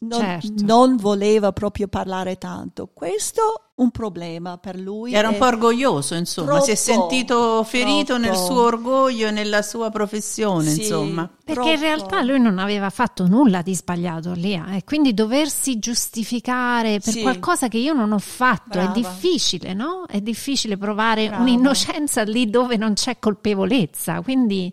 non, Certo. non voleva proprio parlare tanto. Questo un problema per lui. Era un po' orgoglioso, insomma, si è Troppo, sentito ferito nel troppo. suo orgoglio e nella sua professione, Sì, insomma. Perché in troppo. realtà lui non aveva fatto nulla di sbagliato lì eh, e quindi doversi giustificare per Sì. qualcosa che io non ho fatto Brava. è difficile, no? È difficile provare Brava. un'innocenza lì dove non c'è colpevolezza, quindi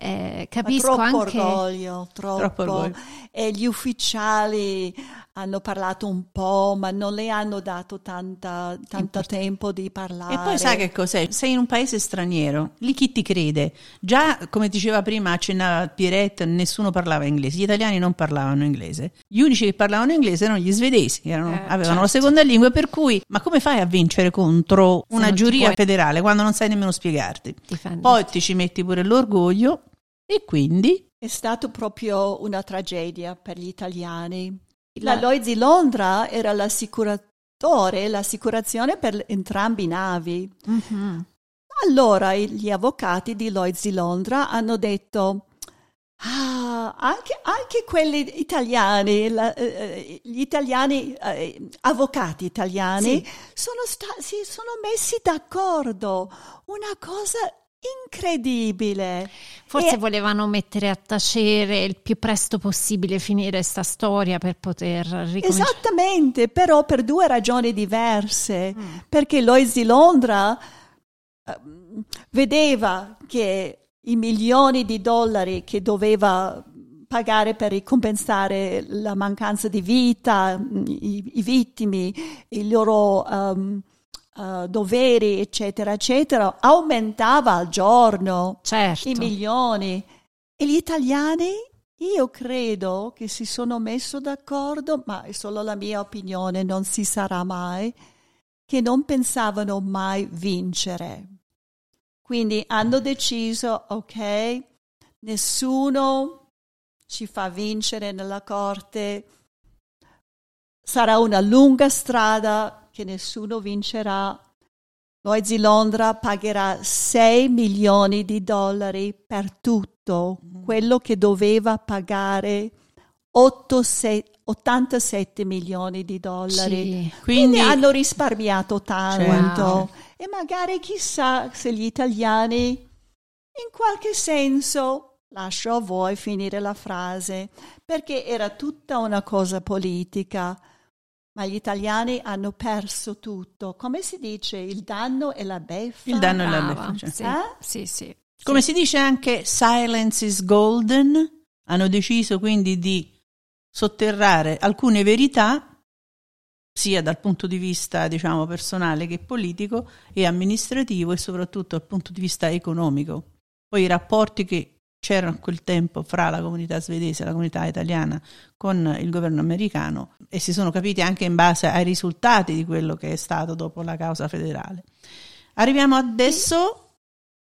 eh, Ma capisco troppo anche... orgoglio, troppo. Troppo orgoglio. E gli ufficiali hanno parlato un po', ma non le hanno dato tanta, tanto tempo di parlare. E poi sai che cos'è? Sei in un paese straniero, lì chi ti crede? Già, come diceva prima, accennava Pierrette, nessuno parlava inglese, gli italiani non parlavano inglese. Gli unici che parlavano inglese erano gli svedesi, che erano- Eh, avevano certo. la seconda lingua, per cui, ma come fai a vincere contro una ti giuria puoi- federale quando non sai nemmeno spiegarti? difenderti. Poi ti ci metti pure l'orgoglio e quindi È stato proprio una tragedia per gli italiani. La- Lloyds di Londra era l'assicuratore, l'assicurazione per entrambi i navi. Mhm. Allora gli avvocati di Lloyds di Londra hanno detto ah, anche, anche quelli italiani, la- eh, gli italiani, eh, avvocati italiani, sono, sta- si sono messi d'accordo. Una cosa incredibile. Forse E- volevano mettere a tacere il più presto possibile finire sta storia per poter ricominciare. Esattamente, però per due ragioni diverse. Mm. Perché Lloyds di Londra ehm, vedeva che i milioni di dollari che doveva pagare per ricompensare la mancanza di vita, i, i vittimi, i loro ehm, eh, doveri, eccetera, eccetera, aumentava al giorno Certo. i milioni. E gli italiani, io credo che si sono messo d'accordo, ma è solo la mia opinione, non si sarà mai, che non pensavano mai vincere. Quindi hanno deciso, ok, nessuno ci fa vincere nella corte, sarà una lunga strada che nessuno vincerà. Di Londra pagherà 6 milioni di dollari per tutto quello che doveva pagare 8 se- 87 milioni di dollari. Sì. Quindi, Quindi hanno risparmiato tanto Certo. e magari chissà se gli italiani in qualche senso lascio a voi finire la frase perché era tutta una cosa politica ma gli italiani hanno perso tutto come si dice il danno e la beffa il danno e la Brava, beffa. cioè. sì, Eh? sì, sì. Come si dice anche silence is golden, hanno deciso quindi di sotterrare alcune verità sia dal punto di vista diciamo personale che politico e amministrativo e soprattutto dal punto di vista economico. Poi i rapporti che c'erano a quel tempo fra la comunità svedese e la comunità italiana con il governo americano e si sono capiti anche in base ai risultati di quello che è stato dopo la causa federale. Arriviamo adesso,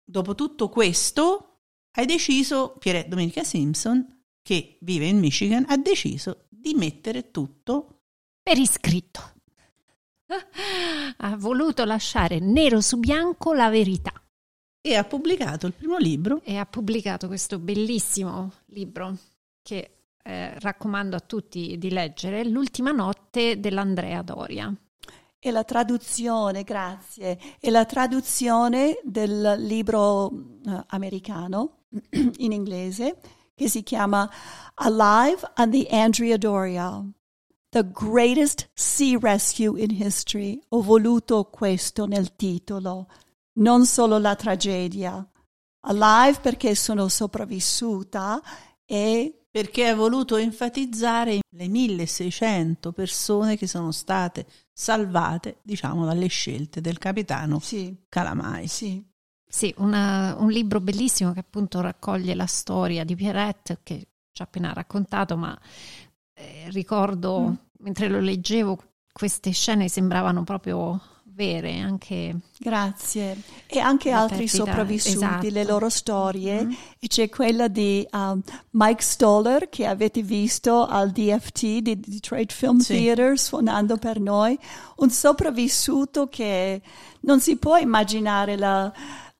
dopo tutto questo, hai deciso, Pierre Domenica Simpson, che vive in Michigan, ha deciso di mettere tutto Per iscritto. *laughs* Ha voluto lasciare nero su bianco la verità e ha pubblicato il primo libro e ha pubblicato questo bellissimo libro che eh, raccomando a tutti di leggere, L'ultima notte dell'Andrea Doria. e la traduzione grazie e la traduzione del libro eh, americano *clears throat* in inglese che si chiama Alive on the Andrea Doria The Greatest Sea Rescue in History. Ho voluto questo nel titolo, non solo la tragedia. Alive perché sono sopravvissuta e perché ha voluto enfatizzare le 1600 persone che sono state salvate, diciamo, dalle scelte del capitano sì, Calamai. sì, Sì, una- un libro bellissimo che appunto raccoglie la storia di Pierrette che ci ha appena raccontato, ma eh, ricordo mentre lo leggevo, queste scene sembravano proprio vere, anche... Grazie. E anche altri perdita, sopravvissuti, esatto. le loro storie. Mm. E c'è quella di um, Mike Stoller che avete visto al DFT, di Detroit Film Sì. Theater, suonando per noi. Un sopravvissuto che non si può immaginare la,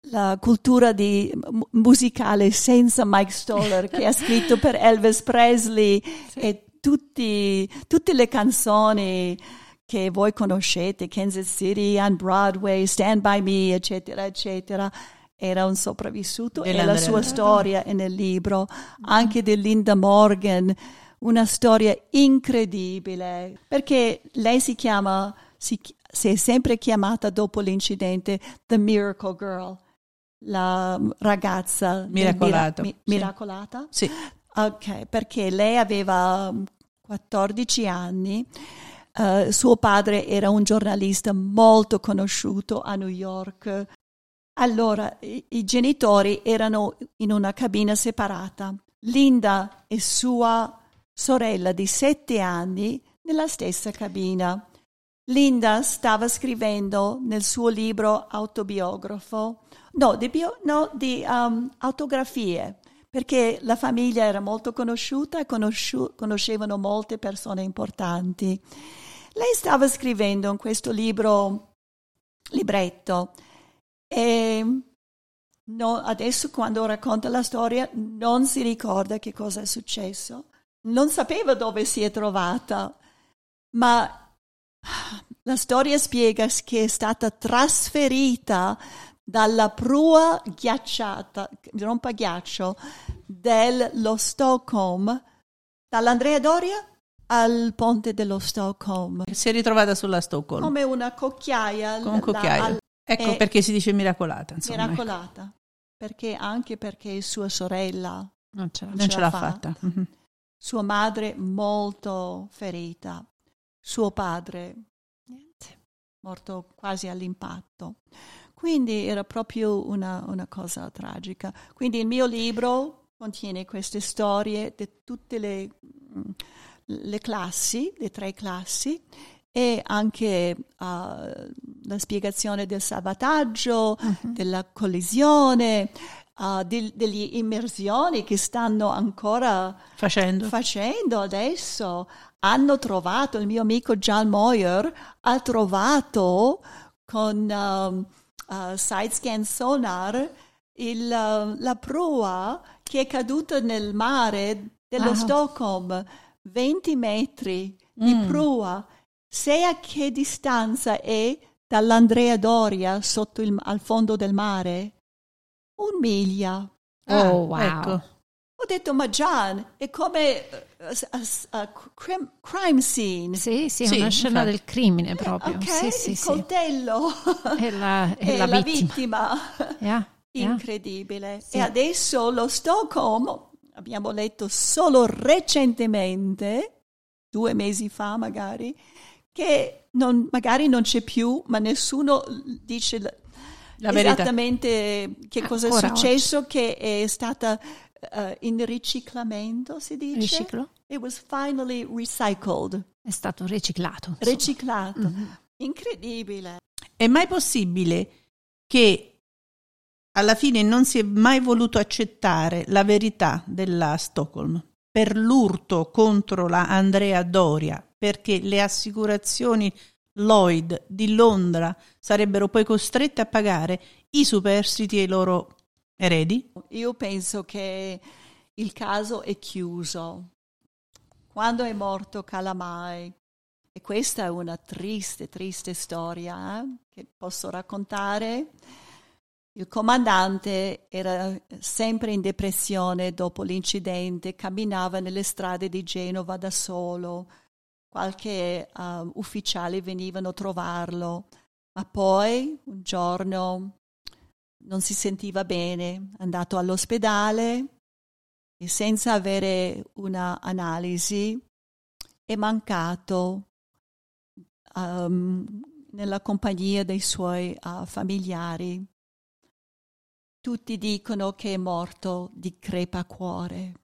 la cultura di, mu- musicale senza Mike Stoller che ha *laughs* scritto per Elvis Presley e tutti, tutte le canzoni che voi conoscete, Kansas City, on Broadway, Stand By Me, eccetera, eccetera. Era un sopravvissuto e la sua storia è nel libro, anche di Linda Morgan, una storia incredibile, perché lei si chiama, si, si è sempre chiamata dopo l'incidente The Miracle Girl, la ragazza Miracolata, mira- mi- miracolata. Sì, Ok, perché lei aveva mm, 14 anni, eh, suo padre era un giornalista molto conosciuto a New York. Allora, i, i genitori erano in una cabina separata. Linda e sua sorella di 7 anni nella stessa cabina. Linda stava scrivendo nel suo libro autobiografo, no, di, bio- no, di um, autografie, perché la famiglia era molto conosciuta e conosciu- conoscevano molte persone importanti. Lei stava scrivendo in questo libro, libretto, e no- adesso quando racconta la storia non si ricorda che cosa è successo, non sapeva dove si è trovata, ma la storia spiega che è stata trasferita dalla prua ghiacciata, rompa ghiaccio, dello Stockholm, dall'Andrea Doria al ponte dello Stockholm, si è ritrovata sulla Stoccolma come una cocchiaia, con cucchiaio. al- ecco perché si dice miracolata. Insomma, ecco. miracolata, perché anche perché sua sorella, Non ce Non ce l'ha fatta. Mhm. sua madre molto ferita, suo padre Niente. morto quasi all'impatto. Quindi era proprio una, una cosa tragica. Quindi il mio libro contiene queste storie di tutte le, mm, le classi, le tre classi, e anche uh, la spiegazione del salvataggio, Mhm. della collisione, uh, del- delle immersioni che stanno ancora Facendo. facendo adesso. Hanno trovato, il mio amico John Moyer ha trovato con um, uh, sidescan sonar il, la prua che è caduta nel mare dello Wow. Stockholm, 20 metri di Mm. prua. Sai a che distanza è dall'Andrea Doria sotto il, al fondo del mare? Un miglia. Ah, Oh, wow. Ecco. Ho detto, ma John, è come eh, a, a crime, crime scene. Sì, sì, è Sì, una scena infatti. del crimine proprio. Ok, Sì, sì, il sì. coltello È la, è *laughs* e la la vittima. vittima. *laughs* Yeah, yeah. Incredibile. Sì. E adesso lo Stockholm, abbiamo letto solo recentemente, due mesi fa magari, che non- magari non c'è più, ma nessuno dice La verità. esattamente che cosa Ancora è successo, che è stata eh, in riciclamento, si dice. Riciclo? It was finally recycled, È stato riciclato. insomma. riciclato. Mhm. Incredibile. È mai possibile che alla fine non si è mai voluto accettare la verità della Stockholm per l'urto contro la Andrea Doria, perché le assicurazioni Lloyd di Londra sarebbero poi costrette a pagare i superstiti ai loro eredi? Io penso che il caso è chiuso. Quando è morto Calamai, e questa è una triste, triste storia eh, che posso raccontare, il comandante era sempre in depressione dopo l'incidente, camminava nelle strade di Genova da solo, qualche uh, ufficiale venivano a trovarlo, ma poi un giorno non si sentiva bene, è andato all'ospedale e senza avere una analisi è mancato um, nella compagnia dei suoi uh, familiari. Tutti dicono che è morto di crepacuore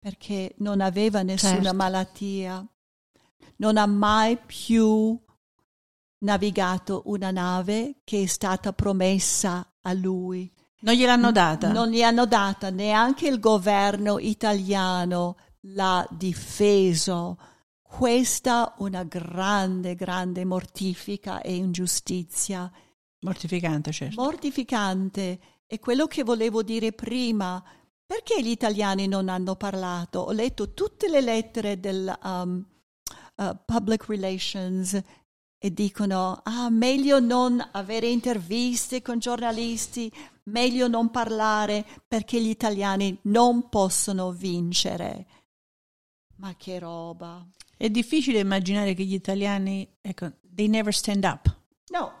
perché non aveva nessuna Certo. malattia. non ha mai più navigato una nave che è stata promessa a lui. Non gliel'hanno data? Non gli hanno data, neanche il governo italiano l'ha difeso. Questa è una grande, grande mortifica e ingiustizia. Mortificante, certo. Mortificante. E quello che volevo dire prima, perché gli italiani non hanno parlato? Ho letto tutte le lettere del um, uh, Public Relations e dicono, ah, meglio non avere interviste con giornalisti, meglio non parlare perché gli italiani non possono vincere. Ma che roba. È difficile immaginare che gli italiani, ecco, they never stand up. No.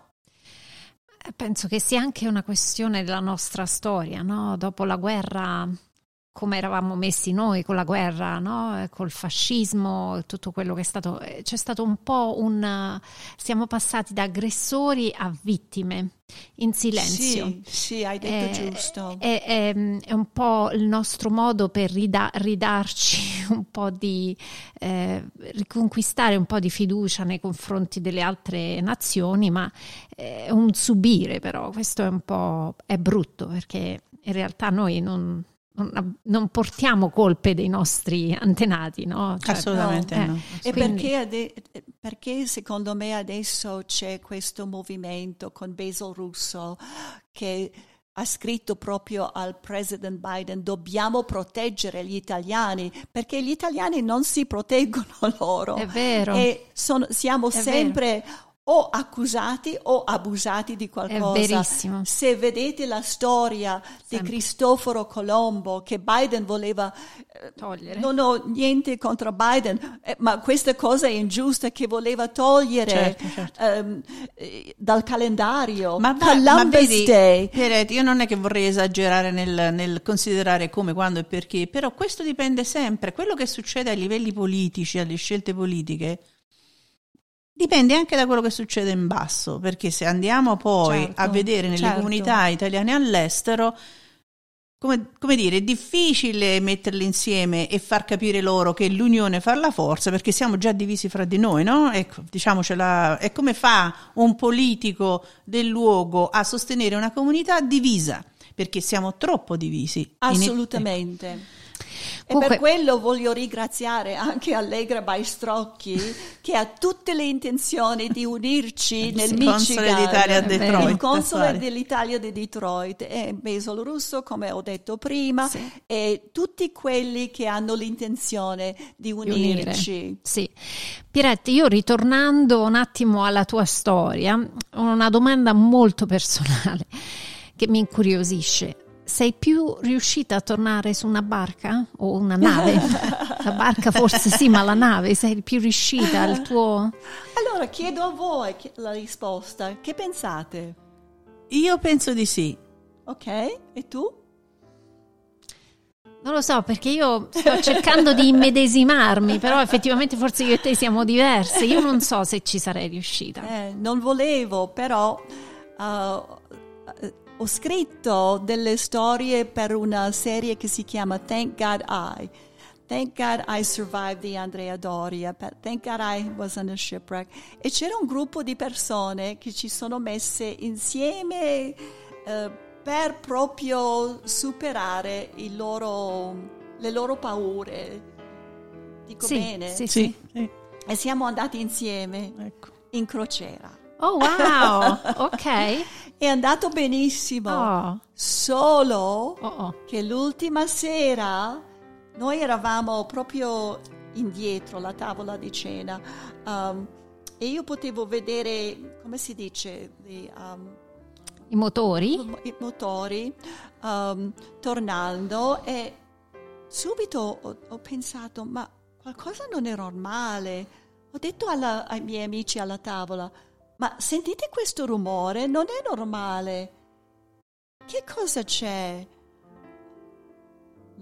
Penso che sia anche una questione della nostra storia, no? Dopo la guerra come eravamo messi noi con la guerra, no? col fascismo, tutto quello che è stato. Eh, c'è stato un po' un. Siamo passati da aggressori a vittime in silenzio. Sì, sì hai detto è, giusto. È, è, è, un po' il nostro modo per rida, ridarci *laughs* un po' di. Eh, riconquistare un po' di fiducia nei confronti delle altre nazioni, ma è un subire, però. Questo è un po'. è brutto perché in realtà noi non non, portiamo colpe dei nostri antenati, no? Cioè, Assolutamente no. no. Eh, e perché, ade- perché, secondo me adesso c'è questo movimento con Basil Russo che ha scritto proprio al President Biden dobbiamo proteggere gli italiani perché gli italiani non si proteggono *laughs* loro. È vero. E sono, siamo È sempre... Vero o accusati o abusati di qualcosa. È verissimo. Se vedete la storia Sempre. di Cristoforo Colombo che Biden voleva eh, togliere, non ho niente contro Biden, eh, ma questa cosa è ingiusta che voleva togliere certo, certo. Ehm, eh, dal calendario. Ma, ma vedi, Peretti, io non è che vorrei esagerare nel, nel considerare come, quando e perché, però questo dipende sempre. Quello che succede ai livelli politici, alle scelte politiche Dipende anche da quello che succede in basso, perché se andiamo poi certo, a vedere nelle certo. comunità italiane all'estero, come, come, dire, è difficile metterle insieme e far capire loro che l'unione fa la forza, perché siamo già divisi fra di noi, no? Ecco, diciamocela, è come fa un politico del luogo a sostenere una comunità divisa, perché siamo troppo divisi. Assolutamente. In... Comunque, e per quello voglio ringraziare anche Allegra Baistrocchi che ha tutte le intenzioni di unirci nel Michigan. Console d'Italia Detroit. Il console dell'Italia di Detroit e Basil Russo, come ho detto prima, sì. e tutti quelli che hanno l'intenzione di unirci. Unire. Sì. Piretti, io ritornando un attimo alla tua storia, ho una domanda molto personale che mi incuriosisce sei più riuscita a tornare su una barca o una nave? *laughs* la barca forse sì, ma la nave sei più riuscita al tuo... Allora chiedo a voi la risposta, che pensate? Io penso di sì. Ok, e tu? Non lo so perché io sto cercando di immedesimarmi, però effettivamente forse io e te siamo diverse. Io non so se ci sarei riuscita. Eh, non volevo, però uh, ho scritto delle storie per una serie che si chiama Thank God I. Thank God I survived the Andrea Doria. Thank God I was on a shipwreck. E c'era un gruppo di persone che ci sono messe insieme eh, per proprio superare loro, le loro paure. Dico sì, bene? Sì, sì, sì. E siamo andati insieme ecco. in crociera. Oh wow, ok. È andato benissimo. Oh. Solo oh, oh. che l'ultima sera noi eravamo proprio indietro alla tavola di cena um, e io potevo vedere, come si dice, the, um, i motori, i motori um, tornando e subito ho, ho, pensato ma qualcosa non è normale. Ho detto alla, ai miei amici alla tavola ma sentite questo rumore? Non è normale. Che cosa c'è?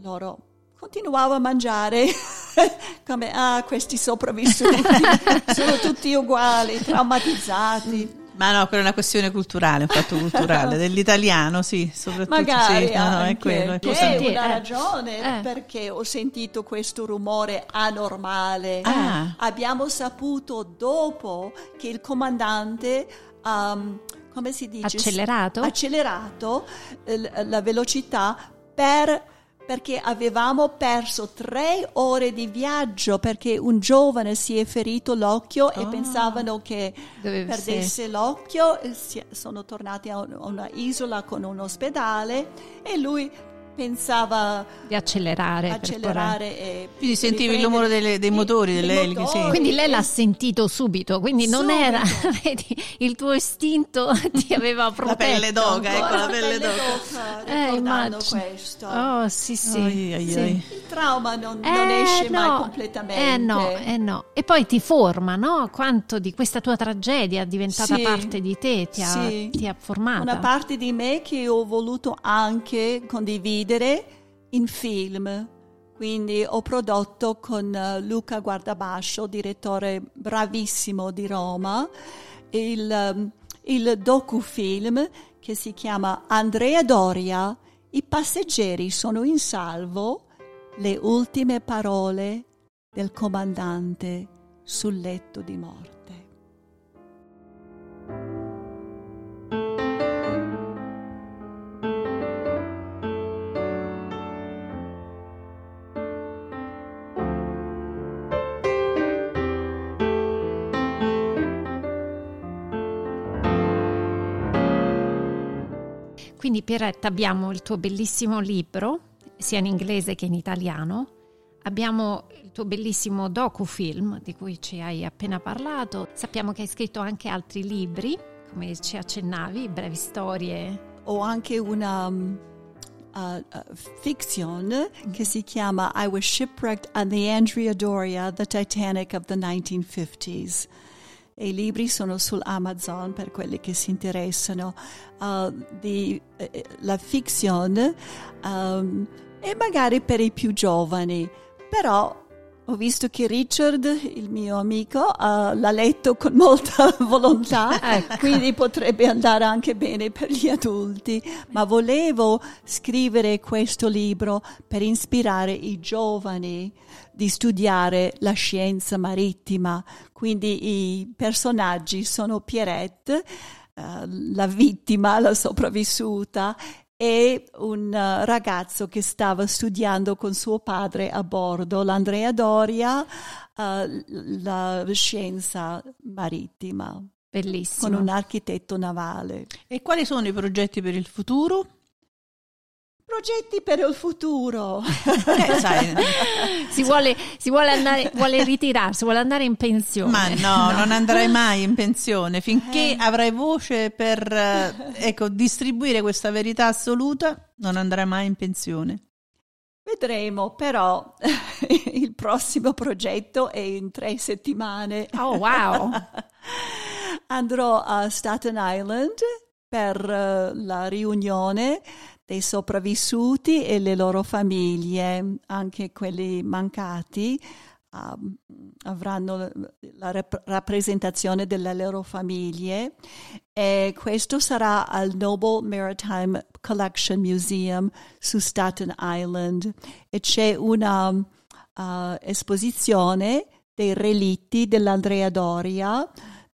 Loro continuavano a mangiare *laughs* come, ah, questi sopravvissuti *laughs* sono tutti uguali, traumatizzati. Ma no, quella è una questione culturale, un fatto culturale, *laughs* dell'italiano, sì, soprattutto. Magari sì, no, no, è quello. È è una Eh. ragione Eh. perché ho sentito questo rumore anormale. Ah. Abbiamo saputo dopo che il comandante, um, come si dice? Accelerato? Accelerato eh, la velocità per perché avevamo perso tre ore di viaggio perché un giovane si è ferito l'occhio e Ah. pensavano che perdesse l'occhio, e si- sono tornati a una isola con un ospedale e lui pensava di accelerare. accelerare e Quindi sentivi il rumore delle- dei motori, delle eliche, sì. motori. Quindi lei l'ha sentito subito, quindi non Subito. era, *laughs* vedi, il tuo istinto *laughs* ti aveva protetto. pelle d'oca, ecco, la pelle d'oca. Eh, ricordando immagino. questo. Oh, sì, sì. Ai, ai, sì. ai. Il trauma non, Eh, non esce mai no, completamente. Eh no, eh no. E poi ti forma, no? Quanto di questa tua tragedia è diventata Sì, parte di te, ti ha, sì. ti ha formata. Una parte di me che ho voluto anche condividere in film. Quindi ho prodotto con eh, Luca Guardabascio, direttore bravissimo di Roma, il, ehm, il docufilm che si chiama Andrea Doria, I passeggeri sono in salvo, le ultime parole del comandante sul letto di morte. Quindi Pierretta abbiamo il tuo bellissimo libro, sia in inglese che in italiano. Abbiamo il tuo bellissimo docufilm di cui ci hai appena parlato. Sappiamo che hai scritto anche altri libri, come ci accennavi, brevi storie. ho anche una um, uh, uh, fiction che si chiama I Was Shipwrecked on the Andrea Doria, The Titanic of the 1950s. I libri sono su Amazon per quelli che si interessano. Uh, di, eh, la fiction um, e magari per i più giovani, però ho visto che Richard, il mio amico, uh, l'ha letto con molta *laughs* volontà, Ecco. quindi potrebbe andare anche bene per gli adulti. Ma volevo scrivere questo libro per ispirare i giovani di studiare la scienza marittima. Quindi i personaggi sono Pierrette, eh, la vittima, la sopravvissuta, e un eh, ragazzo che stava studiando con suo padre a bordo, l'Andrea Doria, eh, la scienza marittima, Bellissimo. con un architetto navale. E quali sono i progetti per il futuro? Progetti per il futuro. *laughs* Eh, sai, *laughs* si vuole, si vuole andare, vuole ritirarsi, vuole andare in pensione. ma no, non andrai mai in pensione finché Eh. avrai voce per *laughs* ecco, distribuire questa verità assoluta, non andrai mai in pensione. Vedremo, però il prossimo progetto è in tre settimane. Oh, wow. Andrò a Staten Island per eh, la riunione dei sopravvissuti e le loro famiglie, anche quelli mancati. um, avranno la rap- rappresentazione delle loro famiglie e questo sarà al Noble Maritime Collection Museum su Staten Island e c'è una uh, esposizione dei relitti dell'Andrea Doria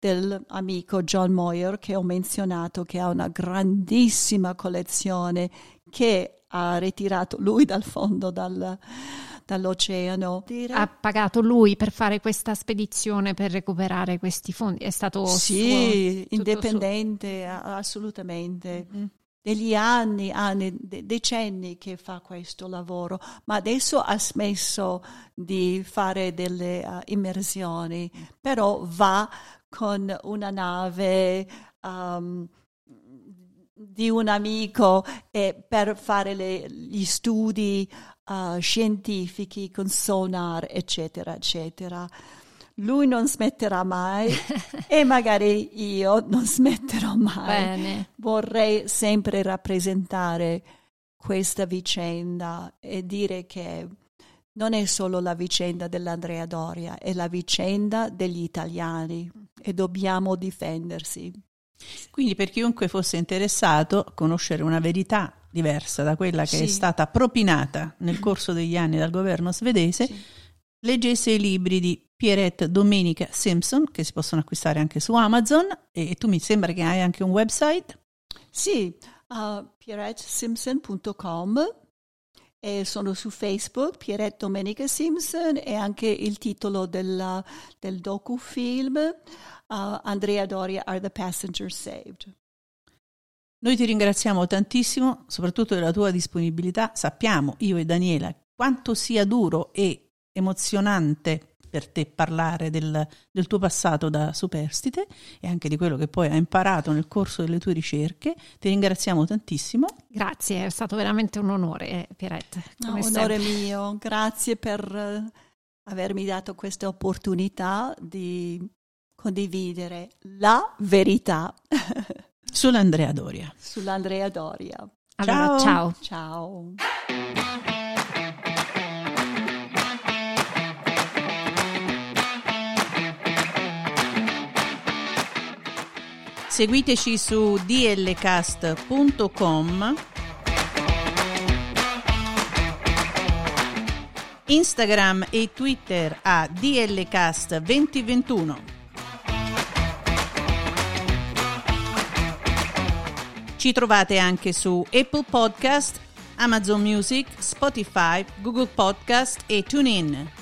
dell'amico John Moyer che ho menzionato che ha una grandissima collezione che ha ritirato lui dal fondo dal, dall'oceano. Dire- Ha pagato lui per fare questa spedizione per recuperare questi fondi? È stato sì, suo, indipendente, a- assolutamente. Mm. Degli anni, anni, de- decenni che fa questo lavoro, ma adesso ha smesso di fare delle uh, immersioni, però va con una nave um, di un amico e per fare le- gli studi uh, scientifici con sonar, eccetera, eccetera. Lui non smetterà mai *laughs* e magari io non smetterò mai. Bene. Vorrei sempre rappresentare questa vicenda e dire che non è solo la vicenda dell'Andrea Doria, è la vicenda degli italiani e dobbiamo difendersi. Quindi per chiunque fosse interessato a conoscere una verità diversa da quella che Sì. è stata propinata nel corso degli anni dal governo svedese, Sì. leggesse i libri di Pierrette Domenica Simpson, che si possono acquistare anche su Amazon, e tu mi sembra che hai anche un website. Sì, uh, pierrettesimpson.com e sono su Facebook, Pierrette Domenica Simpson e anche il titolo della- del docufilm uh, Andrea Doria Are the Passengers Saved? Noi ti ringraziamo tantissimo, soprattutto della tua disponibilità. Sappiamo, io e Daniela, quanto sia duro e emozionante per te parlare del, del tuo passato da superstite e anche di quello che poi hai imparato nel corso delle tue ricerche. Ti ringraziamo tantissimo. Grazie, è stato veramente un onore, Pierrette. No, onore sempre. mio, grazie per eh, avermi dato questa opportunità di condividere la verità *laughs* Sull'Andrea Doria. sull'Andrea Doria. Allora, Ciao. ciao. Ciao. Seguiteci su dlcast.com, Instagram e Twitter a dlcast2021. Ci trovate anche su Apple Podcast, Amazon Music, Spotify, Google Podcast e TuneIn.